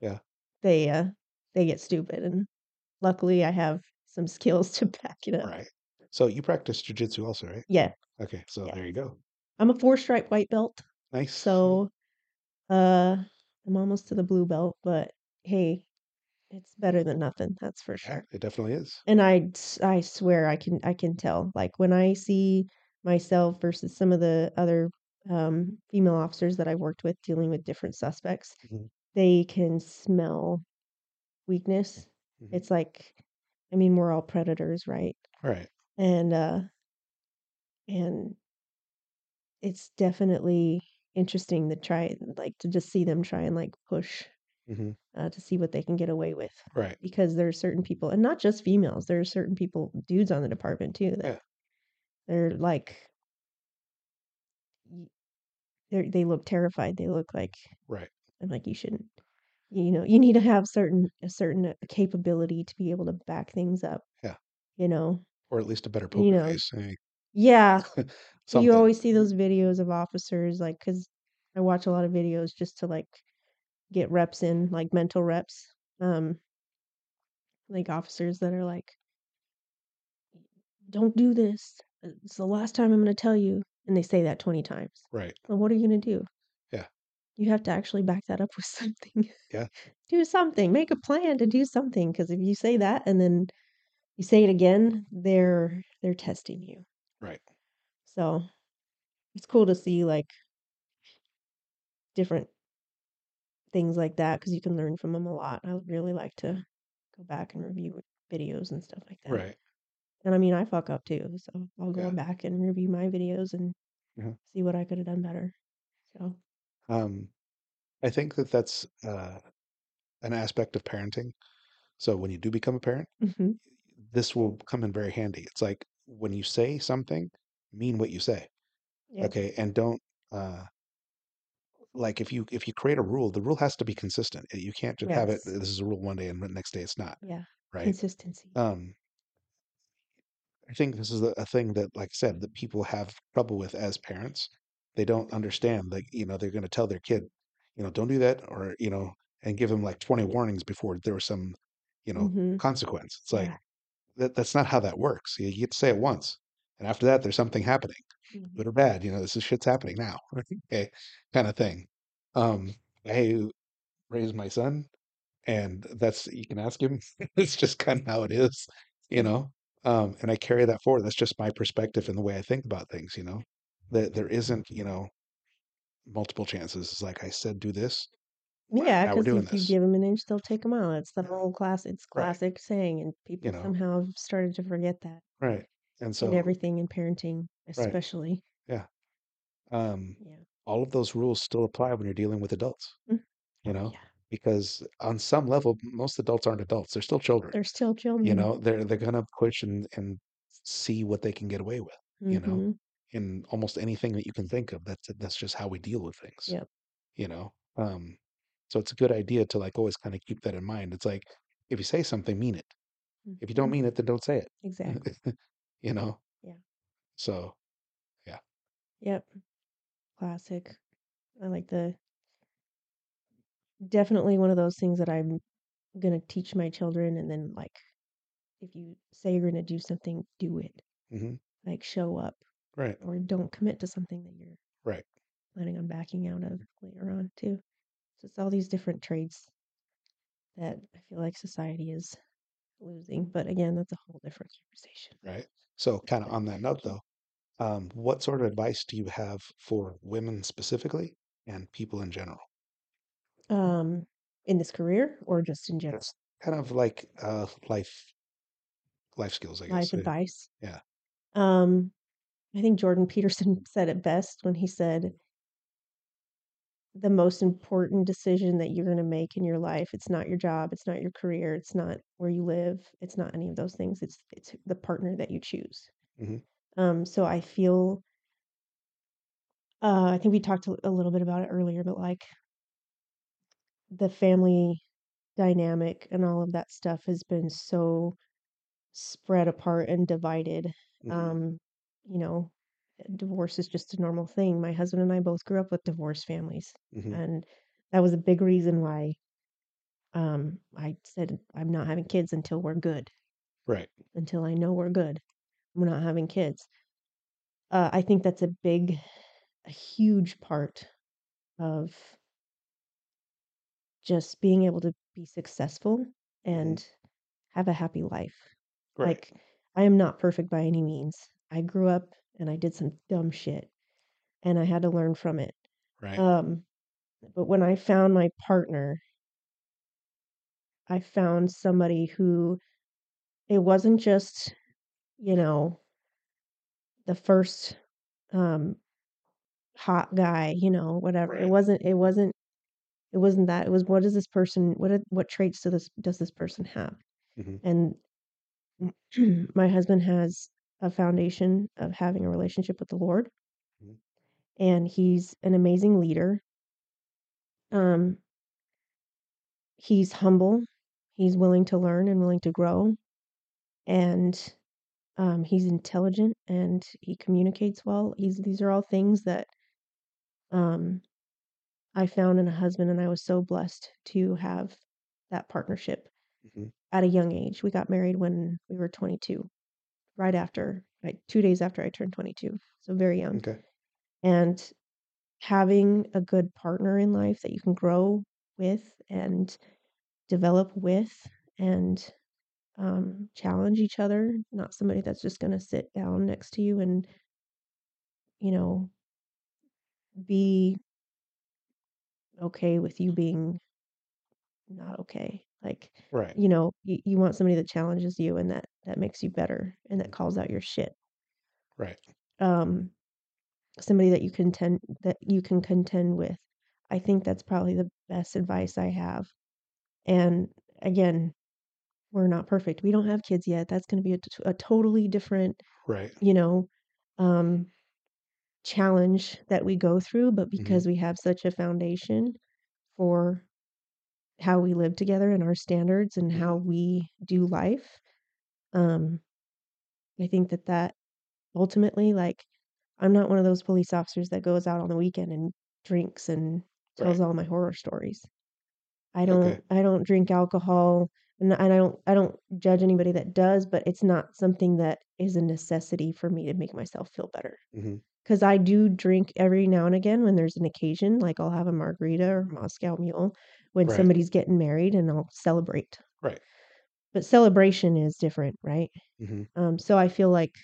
Yeah. they uh they get stupid, and luckily I have some skills to back it up. Right. So you practice jujitsu also, right? Yeah, Okay. So Yeah. there you go. I'm a four stripe white belt, Nice. so uh I'm almost to the blue belt, but hey, it's better than nothing, that's for yeah, sure. it definitely is. And I s- I swear I can I can tell. Like when I see myself versus some of the other um, female officers that I've worked with dealing with different suspects, Mhm. they can smell weakness. Mhm. It's like, I mean, we're all predators, right? Right. And uh, and it's definitely interesting to try, like, to just see them try and like push hmm uh, to see what they can get away with. Right. because there are certain people, and not just females, there are certain people, dudes on the department too, that Yeah. they're like, they they look terrified. They look like, Right. I'm like, you shouldn't, you know, you need to have certain a certain uh, capability to be able to back things up. Yeah. You know, Or at least a better poker you know, face. eh, yeah. You always see those videos of officers, like, because I watch a lot of videos just to like get reps in, like mental reps. Um, like officers that are like, don't do this. It's the last time I'm going to tell you. And they say that 20 times. Right. Well, what are you going to do? Yeah. You have to actually back that up with something. Yeah. do something. Make a plan to do something. Because if you say that and then you say it again, they're they're testing you. Right. So it's cool to see like different things like that because you can learn from them a lot. I really like to go back and review videos and stuff like that. Right. And I mean, I fuck up too, so I'll go Yeah. back and review my videos and Mhm. see what I could have done better. So, Um, I think that that's uh, an aspect of parenting. So when you do become a parent, mhm, this will come in very handy. It's like when you say something, mean what you say. yeah, Okay. And don't uh like if you if you create a rule, the rule has to be consistent. You can't just have it. yes, This is a rule one day and the next day it's not. yeah, Right. consistency. Um, I think this is a, thing that, like I said, that people have trouble with as parents. They don't understand. Like, you know, they're going to tell their kid, you know, don't do that, or you know, and give them like twenty warnings before there was some, you know, hmm consequence. It's like Yeah. that. That's not how that works. You, you get to say it once, and after that, there's something happening, mhm, good or bad. You know, this is shit's happening now. okay, kind of thing. Um, I raised my son, and that's you can ask him. it's just kind of how it is, you know. Um, and I carry that forward. That's just my perspective and the way I think about things, you know. That there isn't, you know, multiple chances. It's like I said, do this. Yeah, because if you give them an inch, they'll take a mile. It's the whole class. It's Right. classic saying, and You people know, somehow have started to forget that right. And in so, everything in parenting, right. especially. Yeah. Um, Yeah. all of those rules still apply when you're dealing with adults, Mm. you know, yeah. Because on some level, most adults aren't adults. They're still children. They're still children. You know, they're they're gonna push and and see what they can get away with, you know, hmm in almost anything that you can think of. That's that's just how we deal with things, Yep. you know. Um, so it's a good idea to like always kind of keep that in mind. It's like if you say something, mean it. If you don't hmm mean it, then don't say it. Exactly. You know. Yeah. So yeah. Yep. Classic. I like the definitely one of those things that I'm gonna teach my children and then like if you say you're gonna do something, do it. Mhm. Like show up Right. or don't commit to something that you're Right. planning on backing out of later on too. So it's all these different traits that I feel like society is losing. But again, that's a whole different conversation. Right. So kind of on that note though, um, what sort of advice do you have for women specifically and people in general? Um, in this career or just in general? Kind of like uh life life skills, I guess. Life advice. Yeah. Um, I think Jordan Peterson said it best when he said the most important decision that you're going to make in your life it's not your job it's not your career it's not where you live it's not any of those things it's it's the partner that you choose hmm um so i feel uh i think we talked a little bit about it earlier but like the family dynamic and all of that stuff has been so spread apart and divided hmm um you know divorce is just a normal thing my husband and i both grew up with divorced families hmm and that was a big reason why um, I said I'm not having kids until we're good, Right. until I know we're good. We're not having kids. Uh, I think that's a big, a huge part of just being able to be successful hmm and have a happy life. Right. Like, I am not perfect by any means. I grew up and I did some dumb shit and I had to learn from it. Right. Um, but when I found my partner, I found somebody who it wasn't just, you know, the first um hot guy, you know, whatever. It wasn't it wasn't it wasn't that. It was what does this person what are- what traits does this does this person have? hmm And my husband has a foundation of having a relationship with the Lord hmm and he's an amazing leader. Um he's humble, he's willing to learn and willing to grow and um he's intelligent and he communicates well. He's these are all things that um I found in a husband, and I was so blessed to have that partnership hmm at a young age. We got married when we were 22, right after, like two days after I turned 22, so very young. Okay. And having a good partner in life that you can grow with and develop with and um, challenge each other, not somebody that's just going to sit down next to you and, you know, be okay with you being not okay. Like, Right. you know, you, you want somebody that challenges you and that that makes you better and that calls out your shit. Right. Um, somebody that you contend that you can contend with. I think that's probably the best advice I have. And again, we're not perfect. We don't have kids yet. That's going to be a, t- a totally different, Right. you know, um, challenge that we go through. But hmm because we have such a foundation for how we live together and our standards and hmm how we do life, um, I think that that ultimately, like, I'm not one of those police officers that goes out on the weekend and drinks and tells Right. all my horror stories. I don't I don't drink alcohol and, I don't I don't judge anybody that does, but it's not something that is a necessity for me to make myself feel better. hmm Because I do drink every now and again when there's an occasion, like I'll have a margarita or Moscow Mule when Right. somebody's getting married and I'll celebrate. Right. But celebration is different, right? hmm Um, so I feel like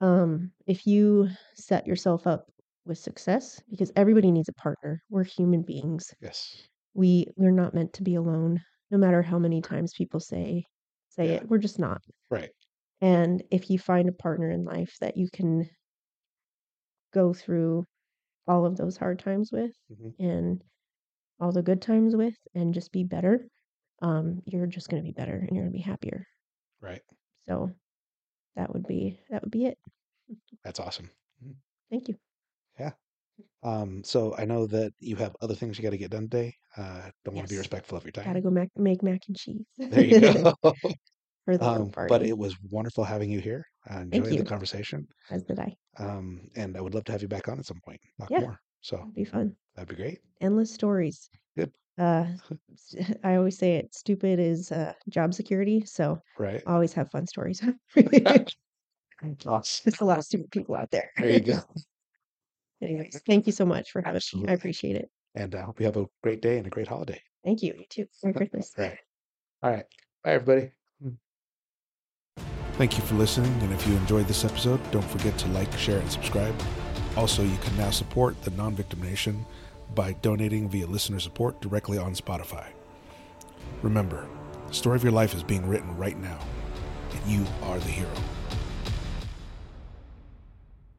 um, if you set yourself up with success, because everybody needs a partner. We're human beings. Yes. We we're not meant to be alone, no matter how many times people say say Yeah. it. We're just not. Right. And if you find a partner in life that you can go through all of those hard times with hmm and all the good times with and just be better, um, you're just gonna be better and you're gonna be happier. Right. So that would be that would be it. That's awesome. Mhm. Thank you. Yeah. Um, so I know that you have other things you got to get done today. Uh, don't want to be respectful of your time. Gotta go mac make mac and cheese There you go. for the Um, but it was wonderful having you here. I enjoyed the conversation. as did I. Um, and I would love to have you back on at some point. Talk Yeah, more. So That'd be fun. that'd be great. Endless stories. Good. Uh, I always say it. Stupid is uh, job security, so Right. Always have fun stories. Awesome. There's a lot of stupid people out there. There you go. Anyways, thank you so much for having me. I appreciate it. And I hope you have a great day and a great holiday. Thank you. You too. Merry Christmas. Right. All right. Bye, everybody. Thank you for listening. And if you enjoyed this episode, don't forget to like, share, and subscribe. Also, you can now support the Non Victim Nation by donating via listener support directly on Spotify. Remember, the story of your life is being written right now, and you are the hero.